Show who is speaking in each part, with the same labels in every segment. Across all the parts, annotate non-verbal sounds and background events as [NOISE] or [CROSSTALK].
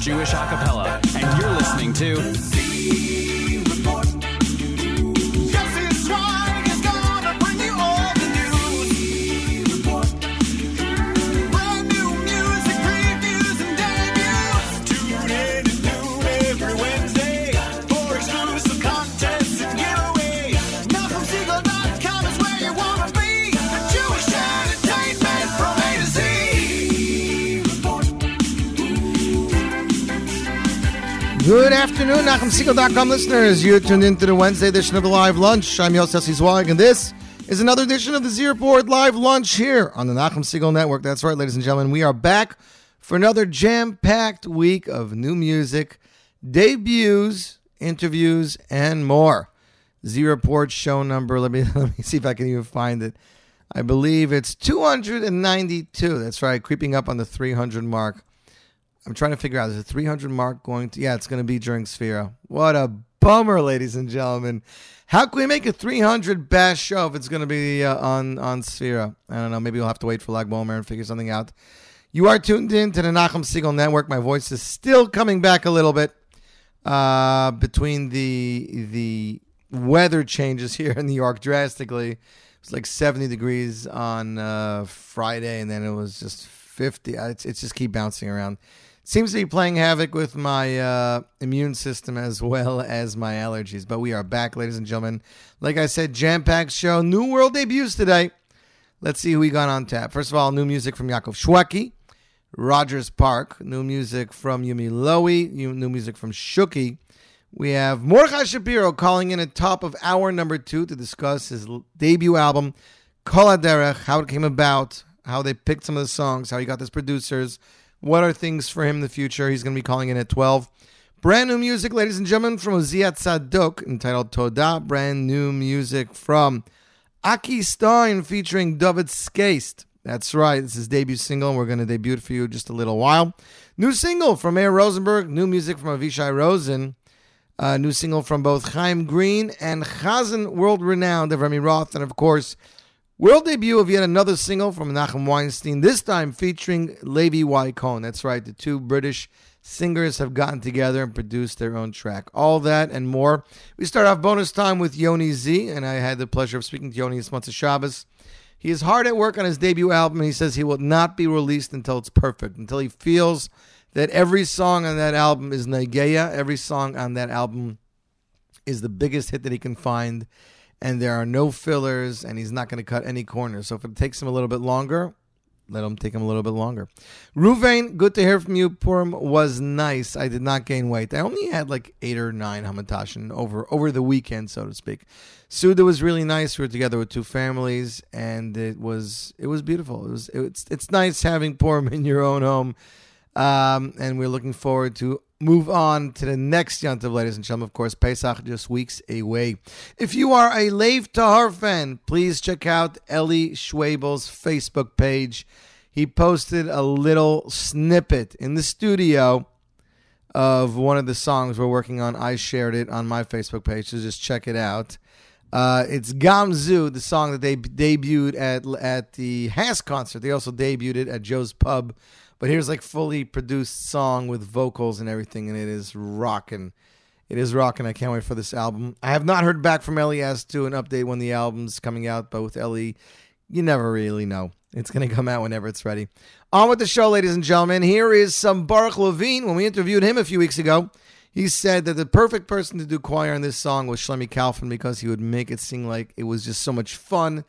Speaker 1: Jewish
Speaker 2: afternoon, NachumSegal.com listeners. You're tuned into the Wednesday edition of the Live Lunch. I'm Yosef Zweig, and this is another edition of the Z Report Live Lunch here on the Nachum Segal Network. That's right, ladies and gentlemen. We are back for another jam-packed week of new music, debuts, interviews, and more. Z Report show number. Let me [LAUGHS] let me see if I can even find it. I believe it's 292. That's right, creeping up on the 300 mark. I'm trying to figure out is the 300 mark going to? Yeah, it's going to be during Sefira. What a bummer, ladies and gentlemen. How can we make a 300 bash show if it's going to be uh, on on Sefira? I don't know. Maybe we'll have to wait for Lag BaOmer and figure something out. You are tuned in to the Nachum Segal Network. My voice is still coming back a little bit uh, between the the weather changes [LAUGHS] here in New York drastically. It was like 70 degrees on uh, Friday, and then it was just 50. It's, it's just keep bouncing around seems to be playing havoc with my uh, immune system as well as my allergies. But we are back, ladies and gentlemen. Like I said, jam packed show, new world debuts today. Let's see who we got on tap. First of all, new music from Yaakov Shwekey, Rogers Park, new music from Yumi Lowy, new music from Shuki. We have Mordechai Shapiro calling in at top of hour number two to discuss his debut album, Kol Derech, how it came about, how they picked some of the songs, how he got his producers, what are things for him in the future? He's going to be calling in at 12. Brand new music, ladies and gentlemen, from Oziat Sadok, entitled Toda. Brand new music from Aki Stein featuring David Skaist. That's right, this is debut single, and we're going to debut it for you just a little while. New single from Meir Rosenberg, new music from Avishai Rosen, uh, new single from both Chaim Green and Chazan, world renowned of Remy Roth, and of course, World debut of yet another single from Nachum Weinstein, this time featuring Levi Y. Cohen. That's right, the two British singers have gotten together and produced their own track. All that and more. We start off bonus time with Yoni Z, and I had the pleasure of speaking to Yoni this month of Shabbos. He is hard at work on his debut album, and he says he will not be released until it's perfect, until he feels that every song on that album is Nageya, every song on that album is the biggest hit that he can find and there are no fillers, and he's not going to cut any corners. So if it takes him a little bit longer, let him take him a little bit longer. Ruvain, good to hear from you. Purim was nice. I did not gain weight. I only had like eight or nine hamatashin over over the weekend, so to speak. Suda was really nice. We were together with two families, and it was it was beautiful. It was it's it's nice having Purim in your own home, um, and we're looking forward to move on to the next Yantav, ladies and gentlemen. Of course, Pesach just weeks away. If you are a Lev Tahor fan, please check out Eli Schwebel's Facebook page. He posted a little snippet in the studio of one of the songs we're working on. I shared it on my Facebook page, so just check it out. Uh, it's Gamzu, the song that they debuted at at the Hass concert. They also debuted it at Joe's Pub but here's like fully produced song with vocals and everything, and it is rocking. It is rocking. I can't wait for this album. I have not heard back from Ellie as to an update when the album's coming out, but with Ellie, you never really know. It's going to come out whenever it's ready. On with the show, ladies and gentlemen. Here is some Baruch Levine. When we interviewed him a few weeks ago, he said that the perfect person to do choir in this song was Shlomi Kalfin because he would make it seem like it was just so much fun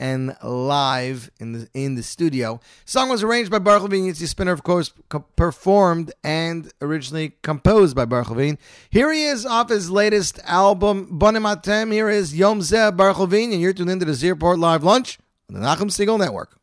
Speaker 2: and live in the in the studio. Song was arranged by Baruch Levine. Yitzi Spinner, of course, co- performed and originally composed by Baruch Levine. Here he is off his latest album, Bonim Atem. Here is Yom Zeh Baruch Levine, and you're tuned into the Z Report Live Lunch on the Nachum Segal Network.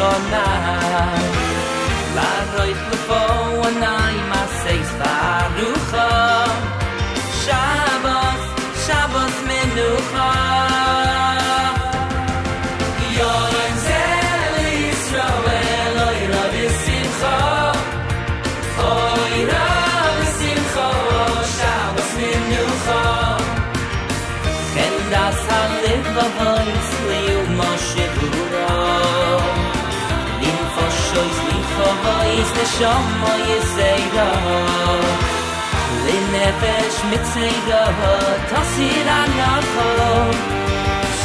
Speaker 3: or not.
Speaker 4: shom moy zey do le nefesh mit zey do tasir an yakol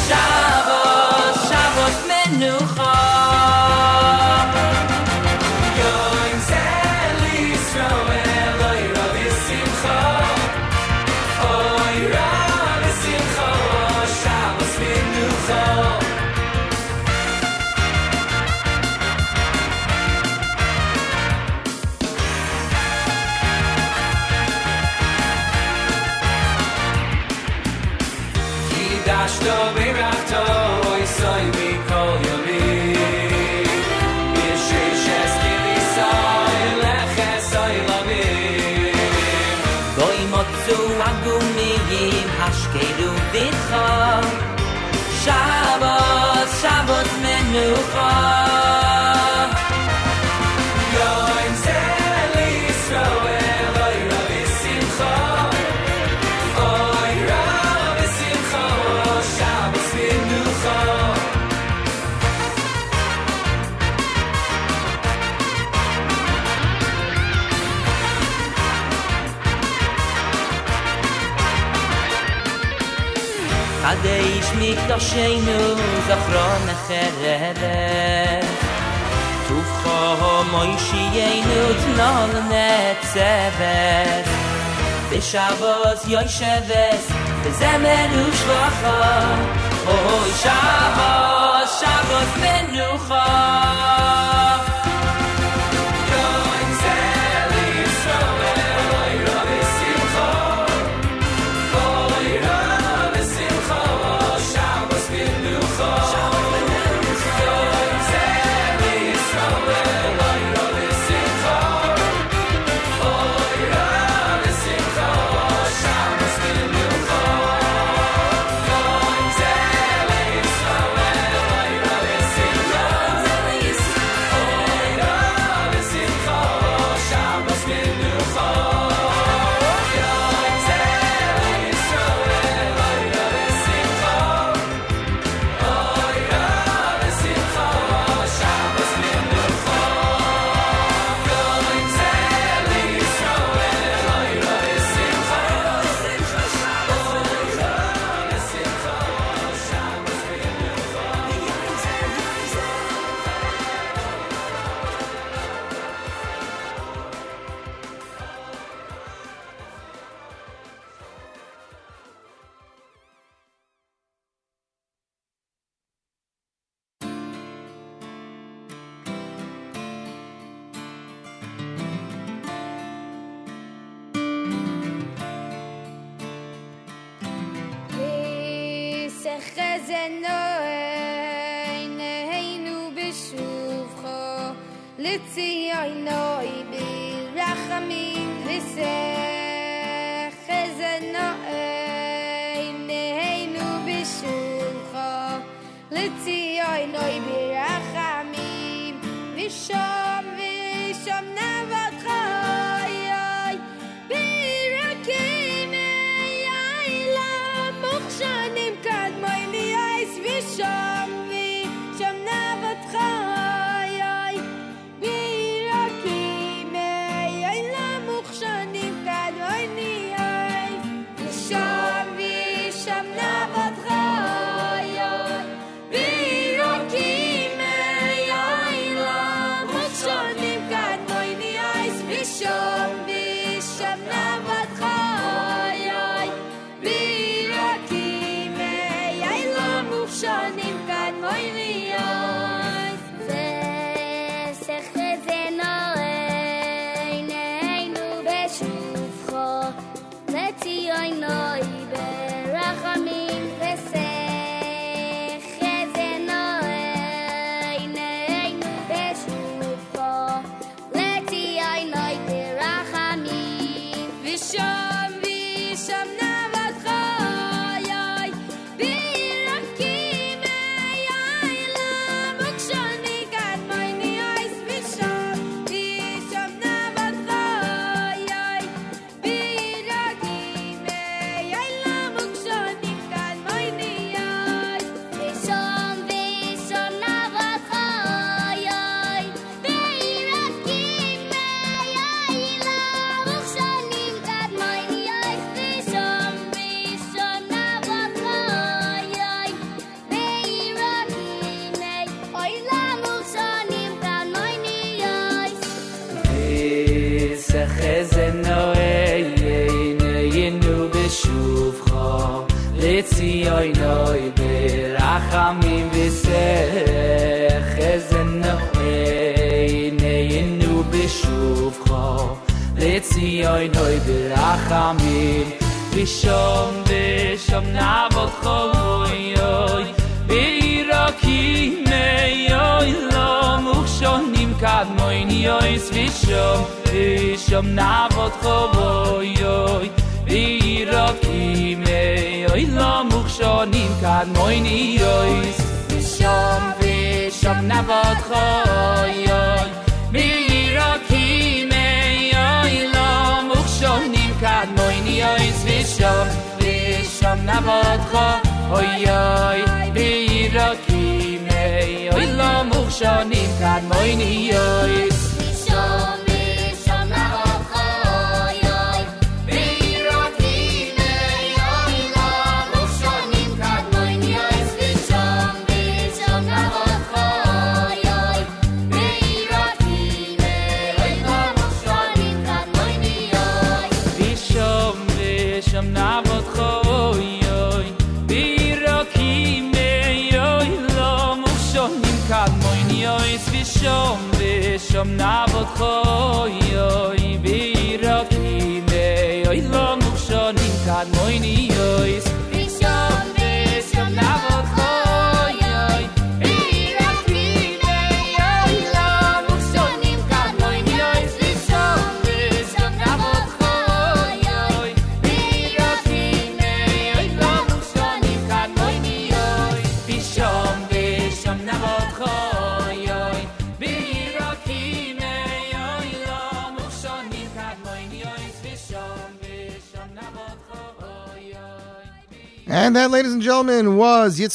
Speaker 4: shavos
Speaker 3: shavos menu khol doch schön uns a frohne herre du froh mei sie in uns nal net
Speaker 5: sever bis abos jo schwes zemer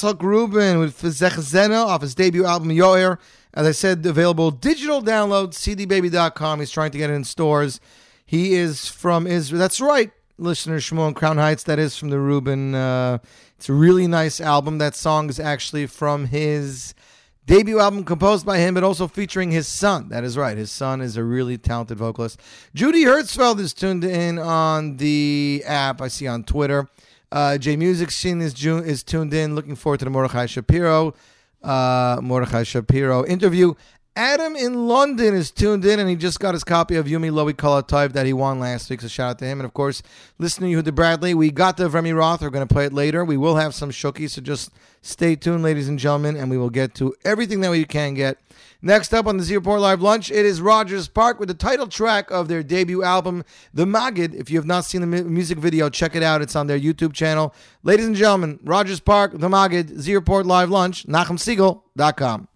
Speaker 5: Yitzhak Rubin with Zech Zena off his debut album Yoer. As I said, available digital download, cdbaby.com. He's trying to get it in stores. He is from Israel. That's right, listener Shimon Crown Heights. That is from the Rubin. Uh, it's a really nice album. That song is actually from his debut album composed by him, but also featuring his son. That is right. His son is a really talented vocalist. Judy Hertzfeld is tuned in on the app I see on Twitter. Uh, J Music Scene is, is tuned in. Looking forward to the Mordechai Shapiro, uh, Mordechai Shapiro interview. Adam in London is tuned in, and he just got his copy of Yumi Lowy Type that he won last week. So shout out to him. And of course, listening to Yehuda Bradley. We got the Remy Roth. We're going to play it later. We will have some shooky, so just stay tuned, ladies and gentlemen, and we will get to everything that we can get. Next up on the Z Report Live Lunch, it is Rogers Park with the title track of their debut album, The Magid. If you have not seen the mu- music video, check it out. It's on their YouTube channel. Ladies and gentlemen, Rogers Park, The Magid, Z Report Live Lunch, NachumSegal.com.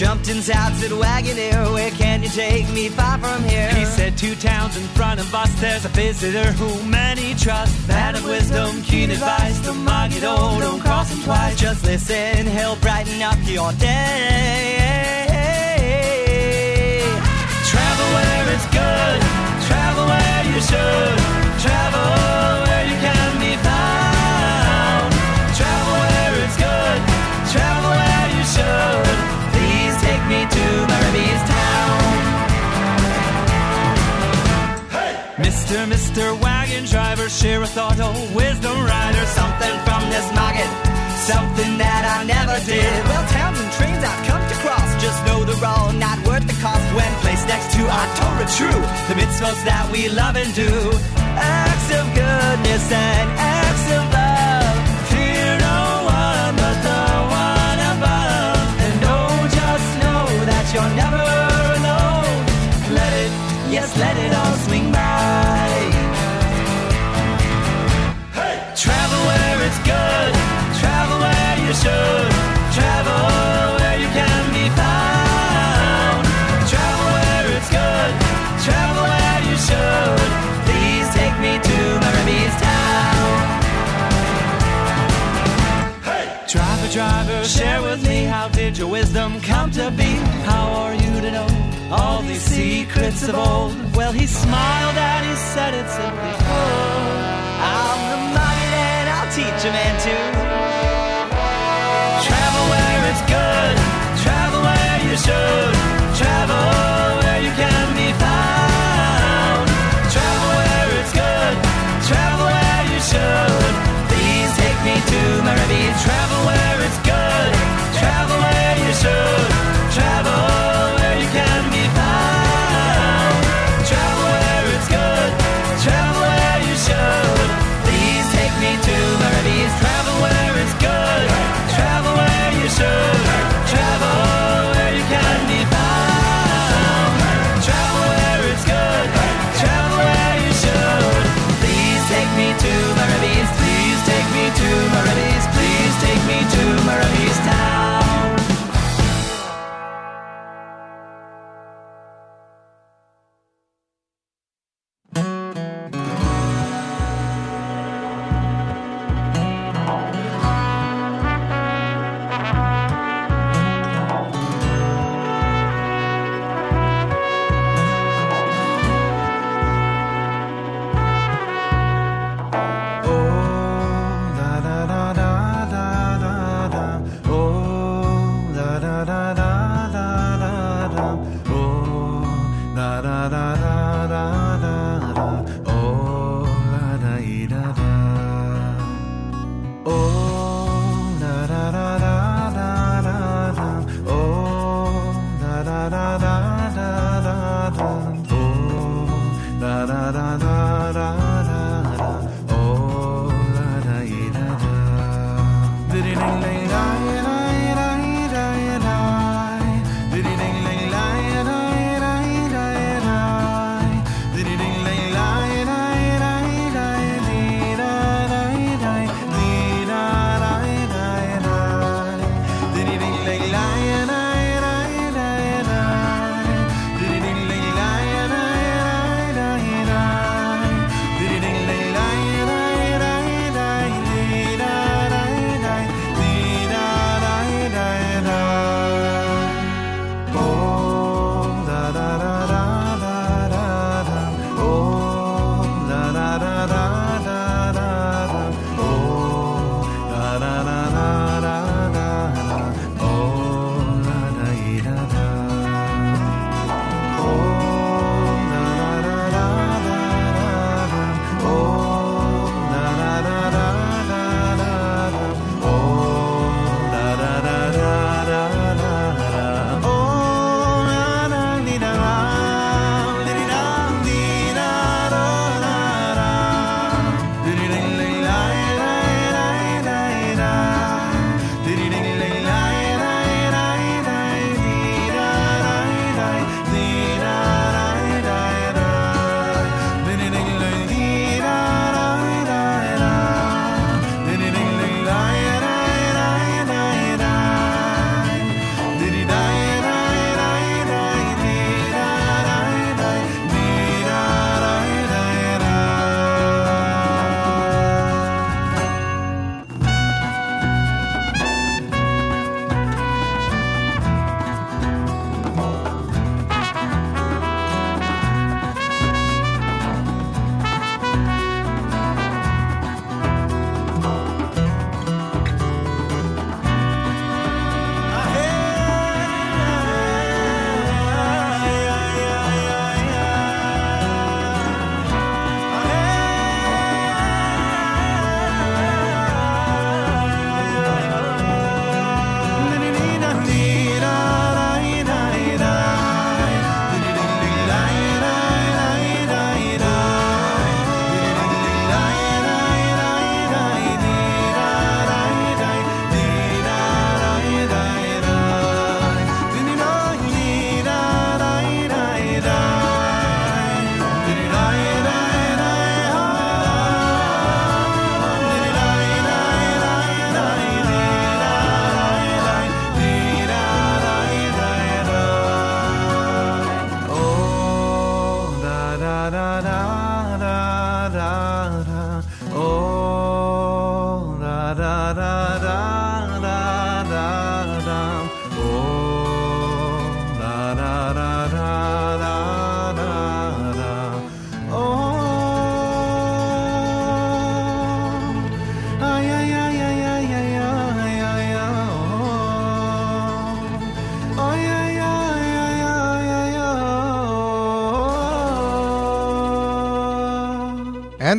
Speaker 6: Jumped inside, said Wagoneer, where can you take me far from here?
Speaker 7: He said two towns in front of us, there's a visitor who many trust.
Speaker 6: Man of wisdom, keen advice, the Magido, don't cross him twice. Just listen, he'll brighten up your day.
Speaker 7: Travel where it's good, travel where you should, travel
Speaker 6: to Marimie's town. Hey!
Speaker 7: Mr. Mr. Wagon Driver, share a thought, oh, wisdom rider,
Speaker 6: Something from this Maggid, something that I never did. Well, towns and trains I've come to cross, just know they're all not worth the cost when placed next to our Torah true. The mitzvahs that we love and do, acts of goodness and
Speaker 7: Driver, driver, share with me how did your wisdom come to be? How are you to know all these secrets of old? Well, he smiled and he said it simply. Oh, I'm the mighty man, I'll teach a man to. Where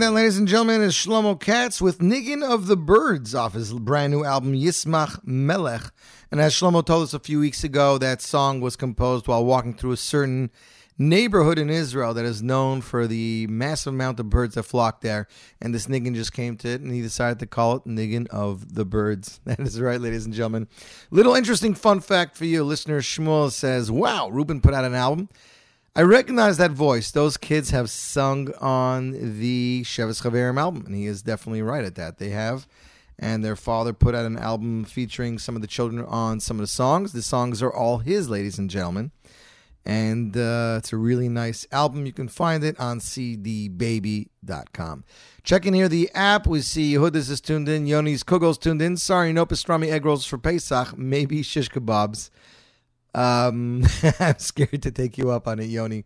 Speaker 2: Then, ladies and gentlemen, is Shlomo Katz with Niggin of the Birds off his brand new album Yismach Melech. And as Shlomo told us a few weeks ago, that song was composed while walking through a certain neighborhood in Israel that is known for the massive amount of birds that flock there. And this Niggin just came to it, and he decided to call it Niggin of the Birds. [LAUGHS] That is right, ladies and gentlemen. Little interesting fun fact for you. Listener Shmuel says, Wow, Ruben put out an album. I recognize that voice. Those kids have sung on the Shevis Chaverim album, and he is definitely right at that. They have. And their father put out an album featuring some of the children on some of the songs. The songs are all his, ladies and gentlemen. And uh, it's a really nice album. You can find it on cdbaby.com. Checking here the app, we see Yehudis is tuned in, Yoni's Kugel's tuned in. Sorry, no pastrami egg rolls for Pesach, maybe shish kebabs. Um, [LAUGHS] I'm scared to take you up on it, Yoni.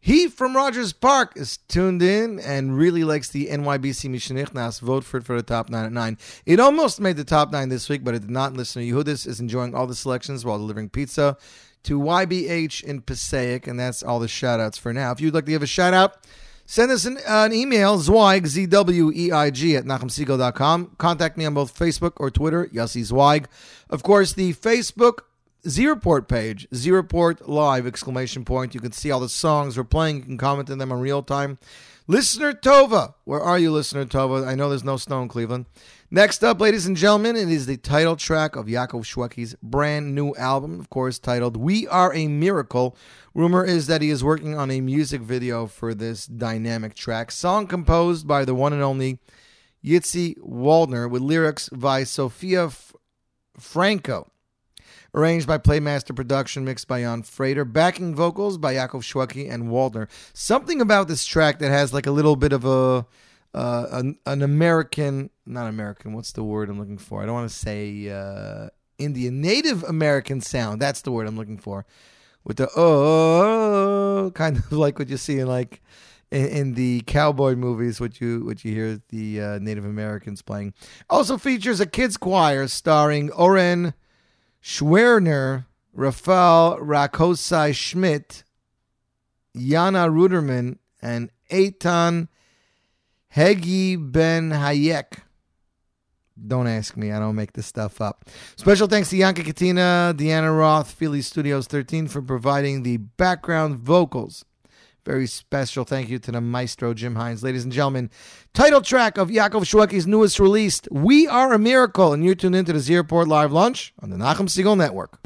Speaker 2: He from Rogers Park is tuned in and really likes the NYBC Mishenichnas. Vote for it for the top nine at nine. It almost made the top nine this week, but it did not. Listener Yehudis is enjoying all the selections while delivering pizza to YBH in Passaic, and that's all the shout outs for now. If you'd like to give a shout out, send us an, uh, an email, Zweig, Z-W-E-I-G, at NachumSegal.com. Contact me on both Facebook or Twitter, Yossi Zweig. Of course, the Facebook Z-Report page, Z-Report Live, exclamation point. You can see all the songs we're playing. You can comment on them in real time. Listener Tova, where are you, Listener Tova? I know there's no snow in Cleveland. Next up, ladies and gentlemen, it is the title track of Yaakov Shwekey's brand new album, of course, titled We Are a Miracle. Rumor is that he is working on a music video for this dynamic track. Song composed by the one and only Yitzi Waldner with lyrics by Sophia F- Franco. Arranged by Playmaster Production, mixed by Jan Frater. Backing vocals by Yaakov Shwekey and Waldner. Something about this track that has like a little bit of a uh, an, an American, not American. What's the word I'm looking for? I don't want to say uh, Indian, Native American sound. That's the word I'm looking for. With the oh, kind of [LAUGHS] like what you see in like in, in the cowboy movies. What you what you hear the uh, Native Americans playing. Also features a kids choir starring Oren Schwerner, Rafael Rakosai Schmidt, Yana Ruderman, and Eitan Hegi Ben Hayek. Don't ask me. I don't make this stuff up. Special thanks to Yanka Katina, Deanna Roth, Philly Studios 13 for providing the background vocals. Very special thank you to the maestro Jim Hines. Ladies and gentlemen, title track of Yaakov Shwekey's newest release, We Are a Miracle. And you're tuned into the Z Report Live Lunch on the Nachum Segal Network.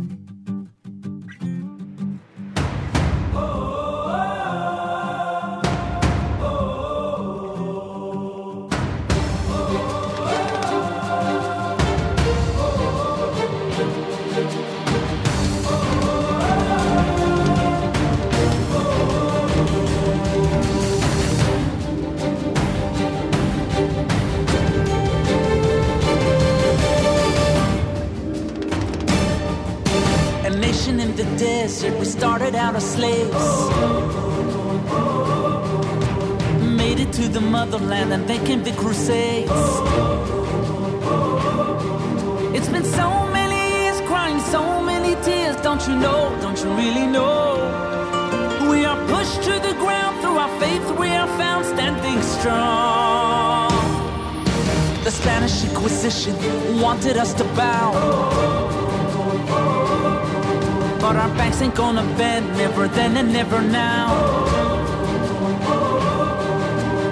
Speaker 8: Nation in the desert, we started out as slaves. Made it to the motherland, and then came the Crusades. It's been so many years crying, so many tears. Don't you know? Don't you really know? We are pushed to the ground through our faith, we are found standing strong. The Spanish Inquisition wanted us to bow. But our backs ain't gonna bend, never then and never now.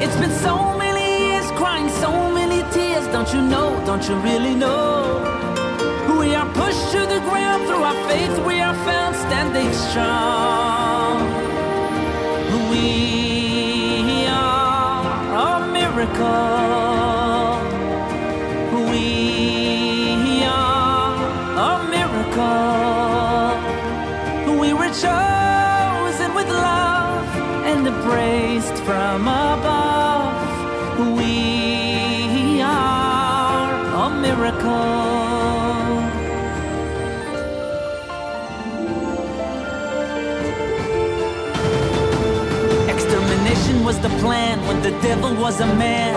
Speaker 8: It's been so many years crying, so many tears. Don't you know? Don't you really know? We are pushed to the ground through our faith, we are found standing strong. We are a miracle. From above. We are a miracle. Extermination was the plan when the devil was a man.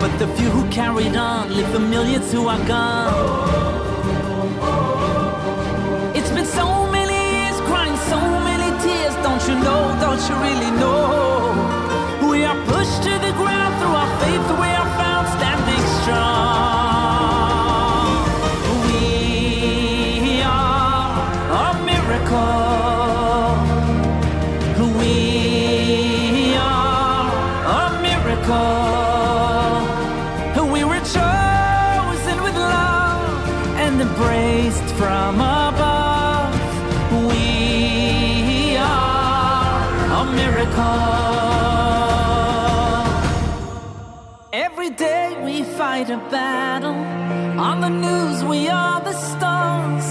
Speaker 8: But the few who carried on leave the millions who are gone. Don't you really know? We are pushed to the ground through our faith, we are found fight a battle. On the news, we are the stars.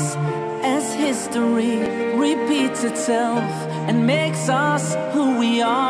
Speaker 8: As history repeats itself and makes us who we are.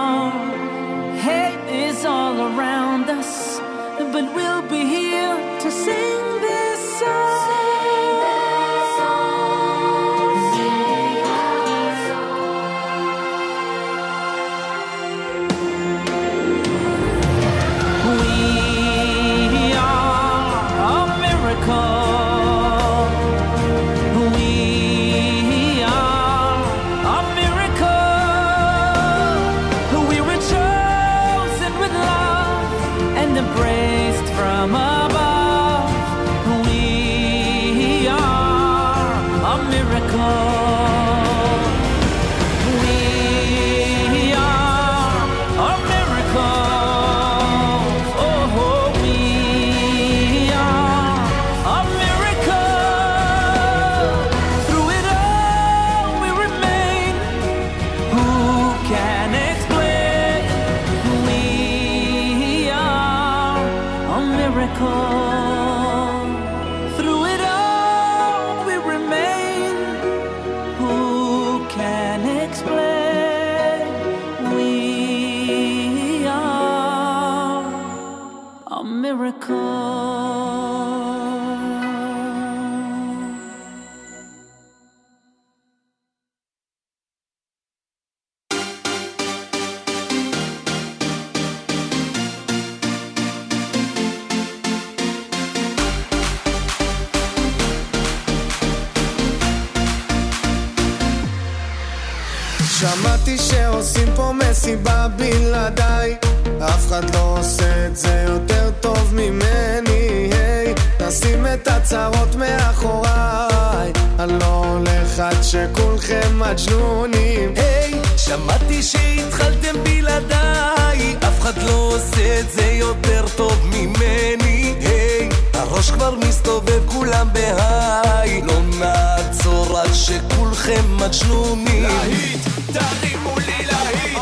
Speaker 9: פה מסיבה בלעדיי. אף אחד לא עושה את זה יותר טוב ממני היי. נשים את הצרות מאחוריי. אני לא הולך עד שכולכם מג'נונים.
Speaker 10: היי, שמעתי שהתחלתם בלעדיי, אף אחד לא עושה את זה יותר טוב ממני. היי, הראש כבר מסתובב כולם בהיי, לא נעצור עד שכולכם מג'נונים. להיט, תרימו לי להיט,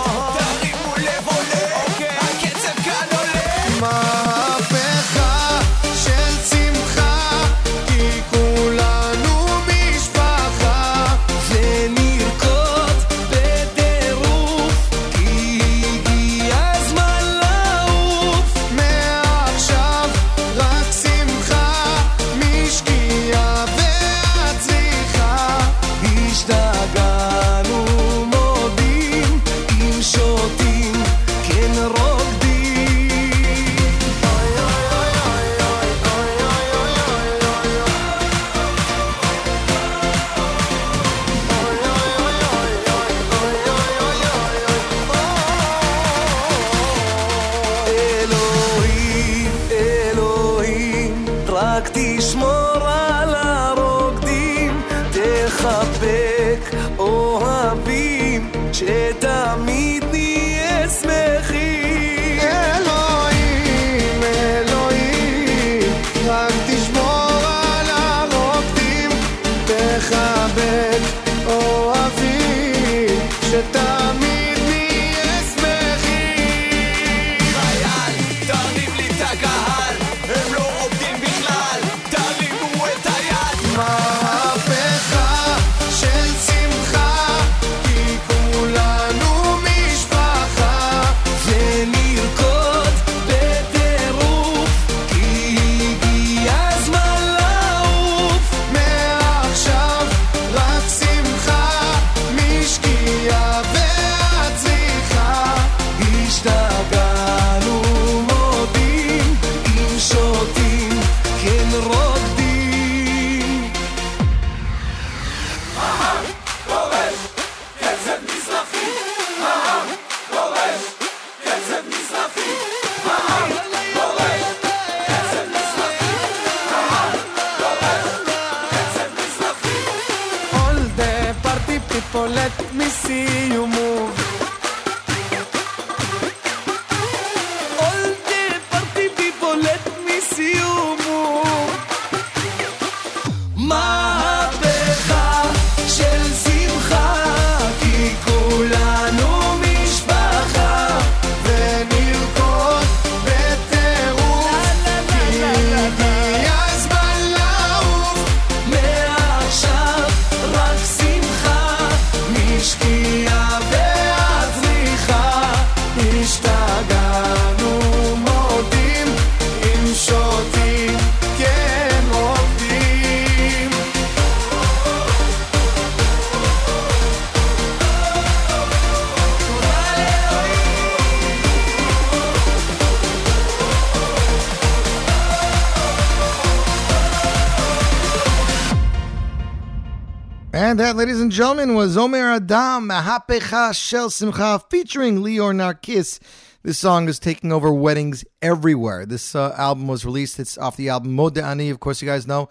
Speaker 2: And that, ladies and gentlemen, was Omer Adam, Mahapecha Shel Simcha, featuring Lior Narkis. This song is taking over weddings everywhere. This uh, album was released. It's off the album Mode Ani. Of course, you guys know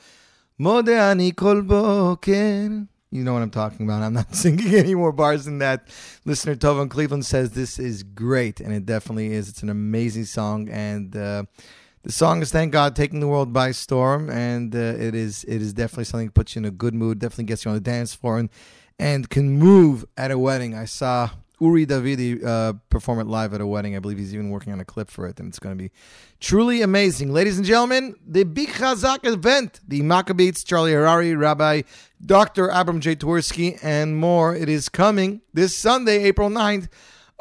Speaker 2: Mode Ani Kol. You know what I'm talking about. I'm not [LAUGHS] singing any more bars than that. Listener Tova in Cleveland says this is great, and it definitely is. It's an amazing song, and uh, the song is "Thank God" taking the world by storm, and uh, it is it is definitely something that puts you in a good mood. Definitely gets you on the dance floor and and can move at a wedding. I saw Uri Davidi uh, perform it live at a wedding. I believe he's even working on a clip for it, and it's going to be truly amazing. Ladies and gentlemen, the Big Chazak event, the Maccabees, Charlie Harary, Rabbi Dr. Abram J. Twerski, and more. It is coming this Sunday, April 9th.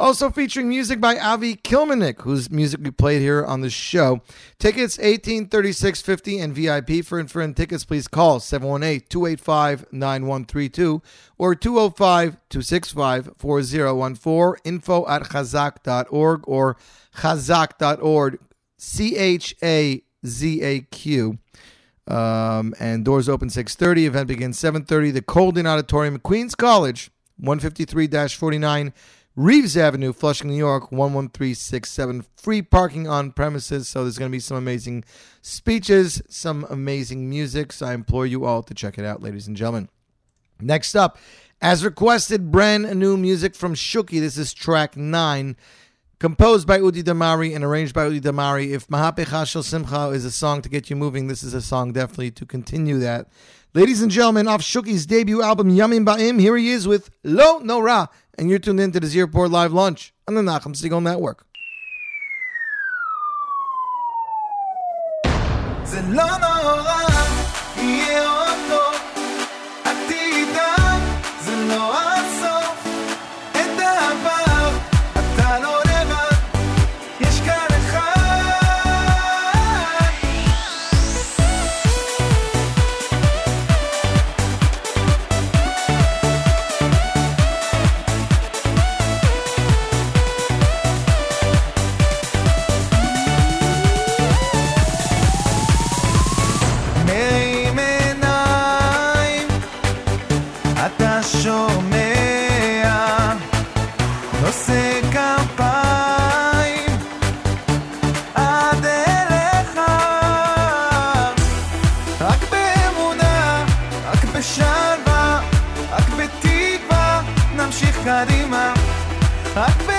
Speaker 2: Also featuring music by Avi Kilmanik, whose music we played here on the show. Tickets eighteen thirty six fifty and VIP for infrared tickets. Please call 718-285-9132 or 205-265-4014. Info at chazak.org or chazak.org. C H A Z A Q. Um, and doors open 6.30. Event begins 7.30. The Colden Auditorium, Queens College, 153-49 Reeves Avenue, Flushing, New York, 11367. Free parking on premises. So there's going to be some amazing speeches, some amazing music. So I implore you all to check it out, ladies and gentlemen. Next up, as requested, brand new music from Shuki. This is track 9. Composed by Udi Damari and arranged by Udi Damari. If Mahapecha Shel Simcha is a song to get you moving, this is a song definitely to continue that. Ladies and gentlemen, off Shuki's debut album Yamim Ba'im, here he is with Lo No Ra, and you're tuned in to the Z Report Live Lunch on the Nachum Segal Network.
Speaker 11: Amém.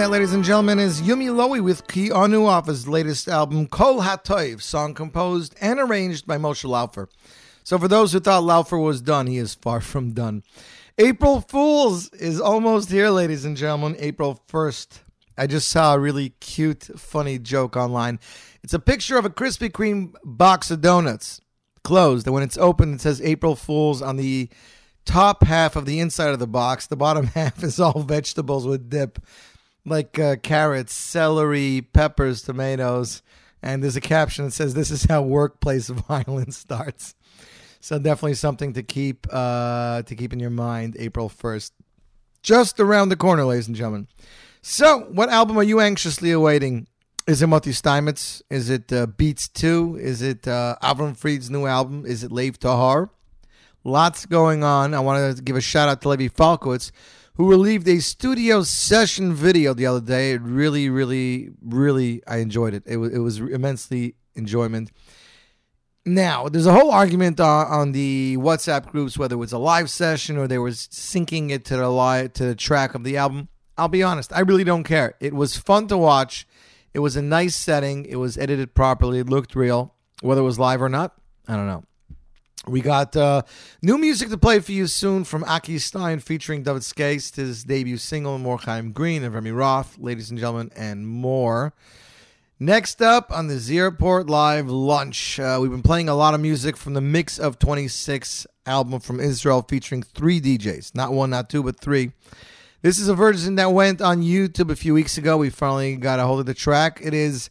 Speaker 11: That, ladies and gentlemen, is Yumi Lowy with Ki Anu off his latest album, Kol HaToiv, song composed and arranged by Moshe Laufer. So for those who thought Laufer was done, he is far from done. April Fools is almost here, ladies and gentlemen. April 1st. I just saw a really cute, funny joke online. It's a picture of a Krispy Kreme box of donuts closed, and when it's open, it says April Fools on the top half of the inside of the box. The bottom [LAUGHS] half is all vegetables with dip, like uh, carrots, celery, peppers, tomatoes. And there's a caption that says, This is how workplace [LAUGHS] violence starts.
Speaker 2: So definitely something to keep uh, to keep in your mind. April first, just around the corner, ladies and gentlemen. So, what album are you anxiously awaiting? Is it Moti Steinmetz? Is it uh, Beats Two? Is it uh, Avram Fried's new album? Is it Lev Tahor? Lots going on. I want to give a shout out to Levi Falkowitz, who relieved a studio session video the other day. It really, really, really, I enjoyed it. It was, it was immensely enjoyment. Now, there's a whole argument on, on the WhatsApp groups whether it was a live session or they were syncing it to the live, to the track of the album. I'll be honest, I really don't care. It was fun to watch. It was a nice setting. It was edited properly. It looked real. Whether it was live or not, I don't know. We got uh, new music to play for you soon from Aki Stein featuring David Skase, his debut single, Morchaim Green and Remy Roth, ladies and gentlemen, and more. Next up on the Z Report Live Lunch, uh, we've been playing a lot of music from the Mix of 26 album from Israel featuring three DJs. Not one, not two, but three. This is a version that went on YouTube a few weeks ago. We finally got a hold of the track. It is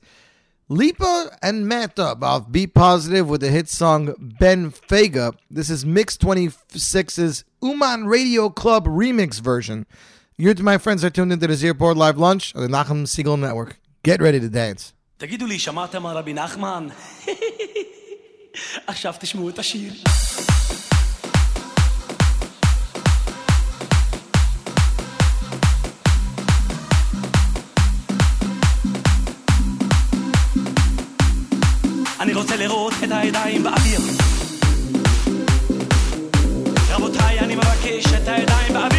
Speaker 2: Lipa and Matt of Be Positive with the hit song Ben Fega. This is Mix 26's Uman Radio Club remix version. You and my friends are tuned into the Z Report Live Lunch on the Nachum Segal Network. Get ready to dance.
Speaker 7: תגידו לי, שמעתם על רבי נחמן? עכשיו תשמעו את השיר. אני רוצה לראות את הידיים באוויר. רבותיי, אני מבקש את הידיים באוויר.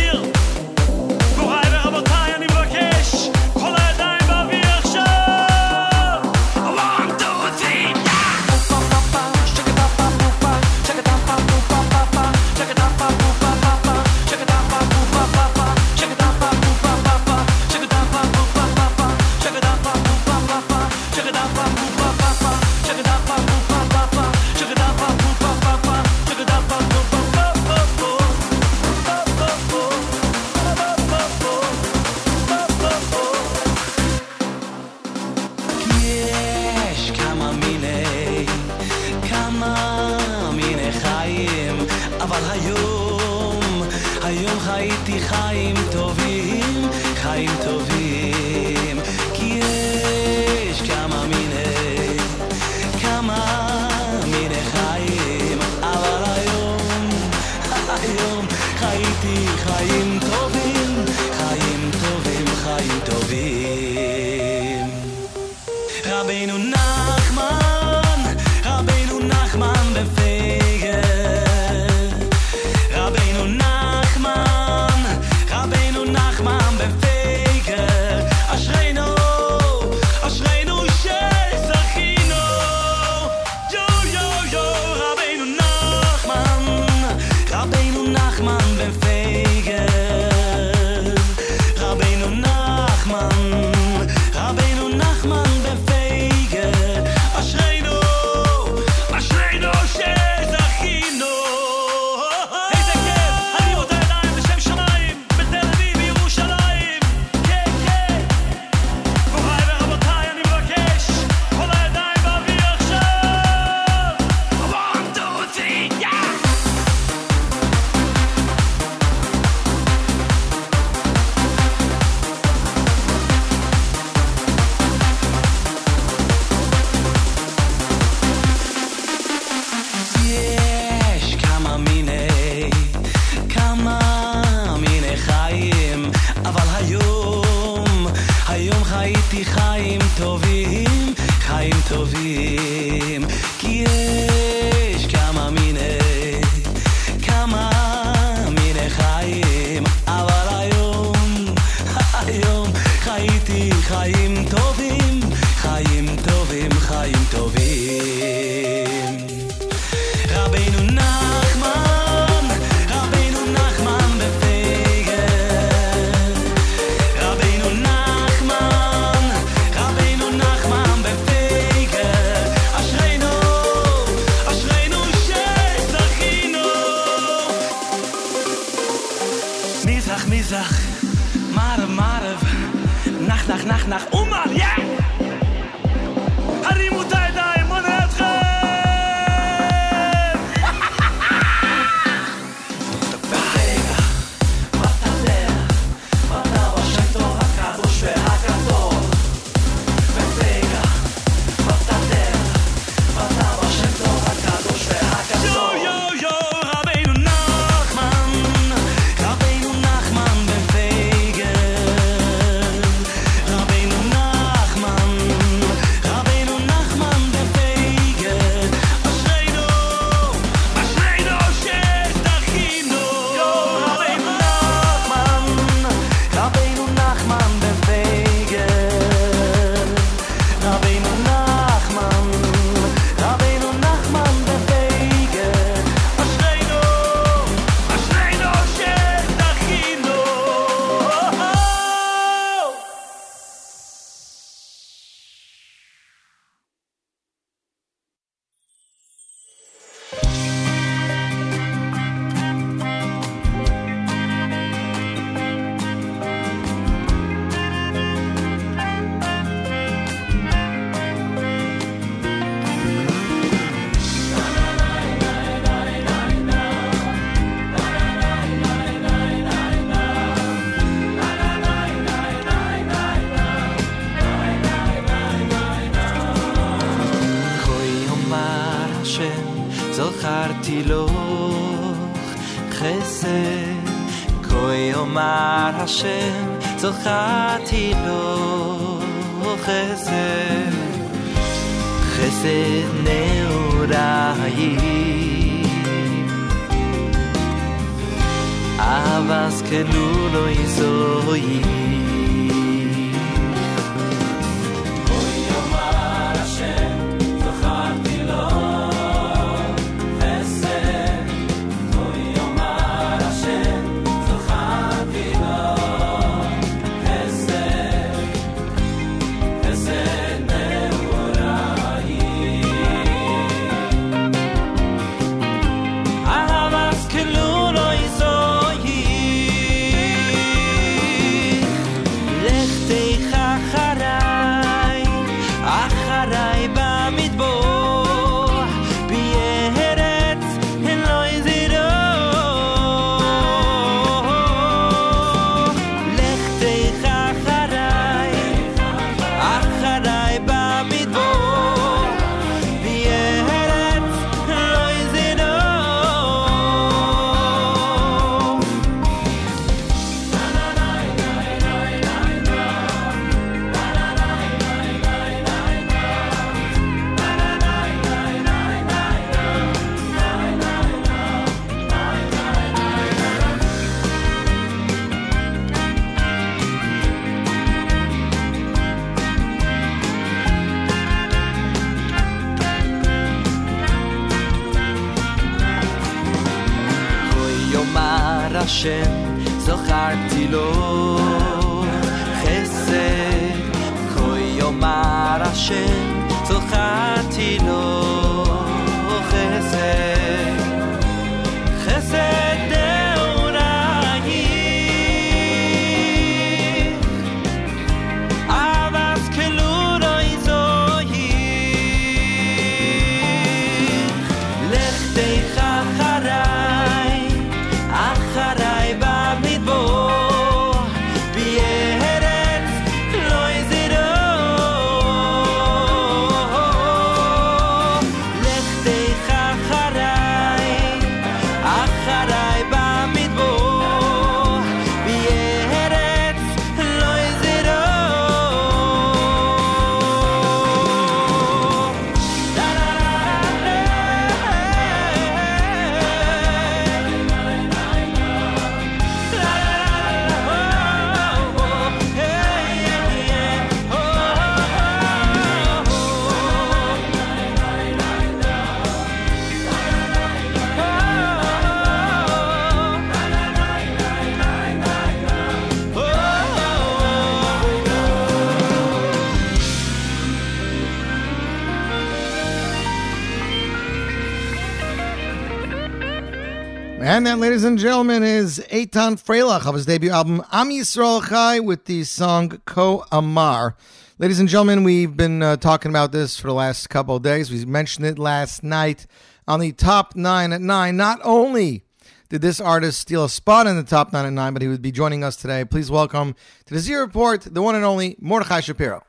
Speaker 2: Ladies and gentlemen, is Eitan Freilach of his debut album Am Yisrael Chai with the song Ko Amar. Ladies and gentlemen, we've been uh, talking about this for the last couple of days. We mentioned it last night on the top nine at nine. Not only did this artist steal a spot in the top nine at nine, but he would be joining us today. Please welcome to the Z Report, the one and only Mordechai Shapiro.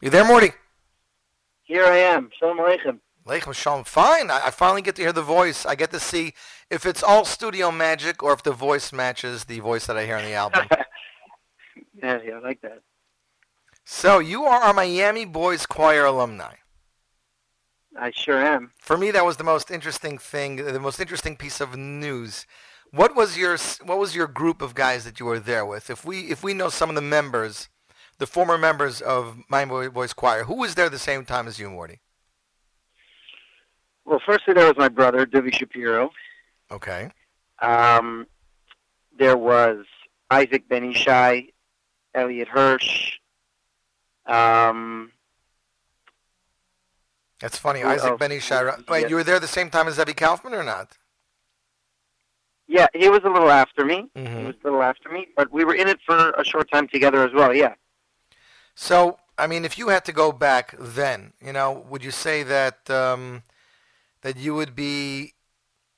Speaker 2: You there, Morty?
Speaker 12: Here I am. Shalom Aleichem.
Speaker 2: Leichem Shalom. Fine. I, I finally get to hear the voice. I get to see if it's all studio magic or if the voice matches the voice that I hear on the album. [LAUGHS]
Speaker 12: Yeah, yeah, I like that.
Speaker 2: so you are a Miami Boys Choir alumni.
Speaker 12: I sure am.
Speaker 2: For me, that was the most interesting thing, the most interesting piece of news. What was your What was your group of guys that you were there with? If we if we know some of the members, the former members of Miami Boys Choir, who was there the same time as you, Morty?
Speaker 12: Well, firstly, there was my brother, Divi Shapiro.
Speaker 2: Okay.
Speaker 12: Um, there was Isaac Ben Ishai, Elliot Hirsch. Um,
Speaker 2: That's funny. Isaac
Speaker 12: else?
Speaker 2: Ben Ishai. Wait, you were there the same time as Zebby Kaufman or not?
Speaker 12: yeah, he was a little after me.
Speaker 2: Mhm.
Speaker 12: He was a little after me, but we were in it for a short time together as well. Yeah.
Speaker 2: So, I mean, if you had to go back then, you know, would you say that um, that you would be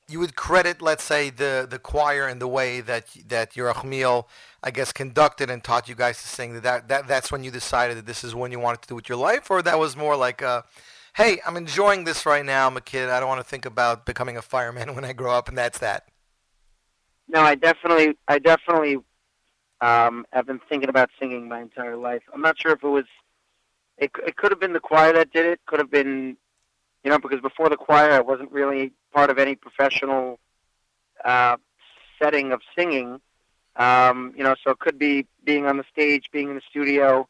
Speaker 2: you would credit, let's say, the the choir and the way that that Yerachmiel, I guess, conducted and taught you guys to sing? That, that that that's when you decided that this is when you wanted to do with your life, or that was more like, uh, hey, I'm enjoying this right now. I'm a kid. I don't want to think about becoming a fireman [LAUGHS] when I grow up, and that's that.
Speaker 12: no, I definitely, I definitely um, have been thinking about singing my entire life. I'm not sure if it was, it, it could have been the choir that did it. Could have been, you know, because before the choir, I wasn't really part of any professional uh, setting of singing. Um, you know, so it could be being on the stage, being in the studio.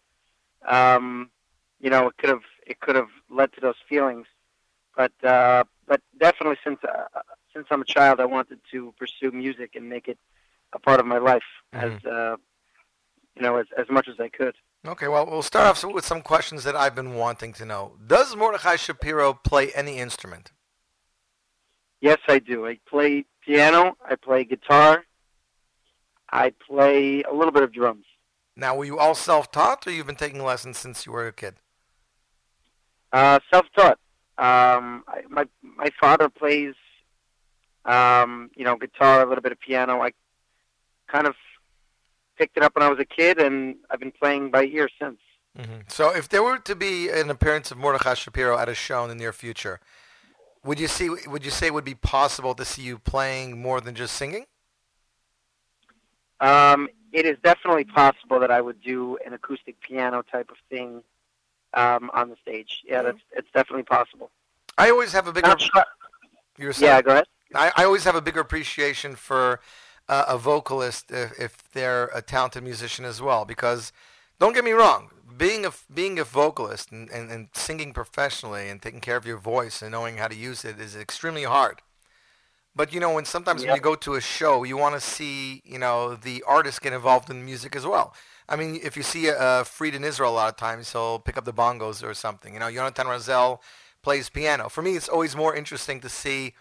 Speaker 12: Um, you know, it could have it could have led to those feelings. But uh, but definitely since uh, since I'm a child, I wanted to pursue music and make it a part of my life as uh, you know as as much as I could.
Speaker 2: Okay, well, we'll start off with some questions that I've been wanting to know. Does Mordechai Shapiro play any instrument?
Speaker 12: Yes, I do. I play piano. I play guitar. I play a little bit of drums.
Speaker 2: Now, were you all self-taught, or you've been taking lessons since you were a kid?
Speaker 12: Uh, self-taught. Um, I, my my father plays, um, you know, guitar, a little bit of piano. I kind of picked it up when I was a kid, and I've been playing by ear since.
Speaker 2: hmm So, if there were to be an appearance of Mordechai Shapiro at a show in the near future, would you see? Would you say it would be possible to see you playing more than just singing?
Speaker 12: Um, it is definitely possible that I would do an acoustic piano type of thing um, on the stage. Yeah, that's it's definitely possible.
Speaker 2: I always have a bigger.
Speaker 12: Not sure- Yeah, go ahead.
Speaker 2: I, I always have a bigger appreciation for uh, a vocalist if, if they're a talented musician as well. Because don't get me wrong, being a being a vocalist and, and, and singing professionally and taking care of your voice and knowing how to use it is extremely hard. But you know, when sometimes when you go to a show, you want to see you know the artist get involved in the music as well. I mean, if you see uh, Fried in Israel a lot of times, he'll pick up the bongos or something. You know, Jonathan Razel plays piano. For me, it's always more interesting to see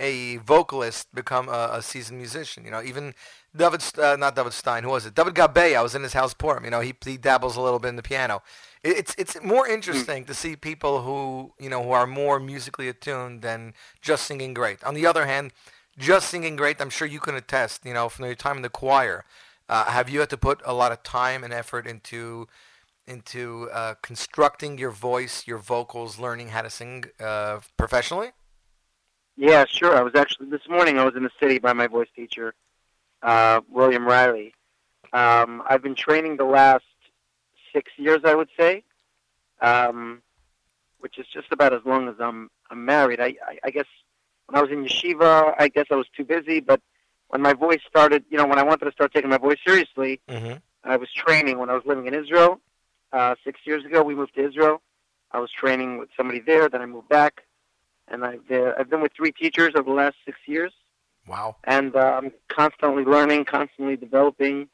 Speaker 2: a vocalist become a, a seasoned musician. You know, even David, uh, not David Stein, who was it? David Gabay. I was in his house for him. You know, he he dabbles a little bit in the piano. It, it's it's more interesting to see people who you know who are more musically attuned than just singing great. On the other hand, just singing great, I'm sure you can attest. You know, from your time in the choir, uh, have you had to put a lot of time and effort into into uh, constructing your voice, your vocals, learning how to sing uh, professionally?
Speaker 12: Yeah, sure. I was actually this morning. I was in the city by my voice teacher, uh, William Riley. Um, I've been training the last six years, I would say, um, which is just about as long as I'm I'm married. I, I I guess when I was in yeshiva, I guess I was too busy. But when my voice started, you know, when I wanted to start taking my voice seriously,
Speaker 2: Mm-hmm.
Speaker 12: I was training when I was living in Israel. Uh, six years ago, we moved to Israel. I was training with somebody there. Then I moved back, and I've uh, I've been with three teachers over the last six years.
Speaker 2: Wow.
Speaker 12: And uh, I'm constantly learning, constantly developing,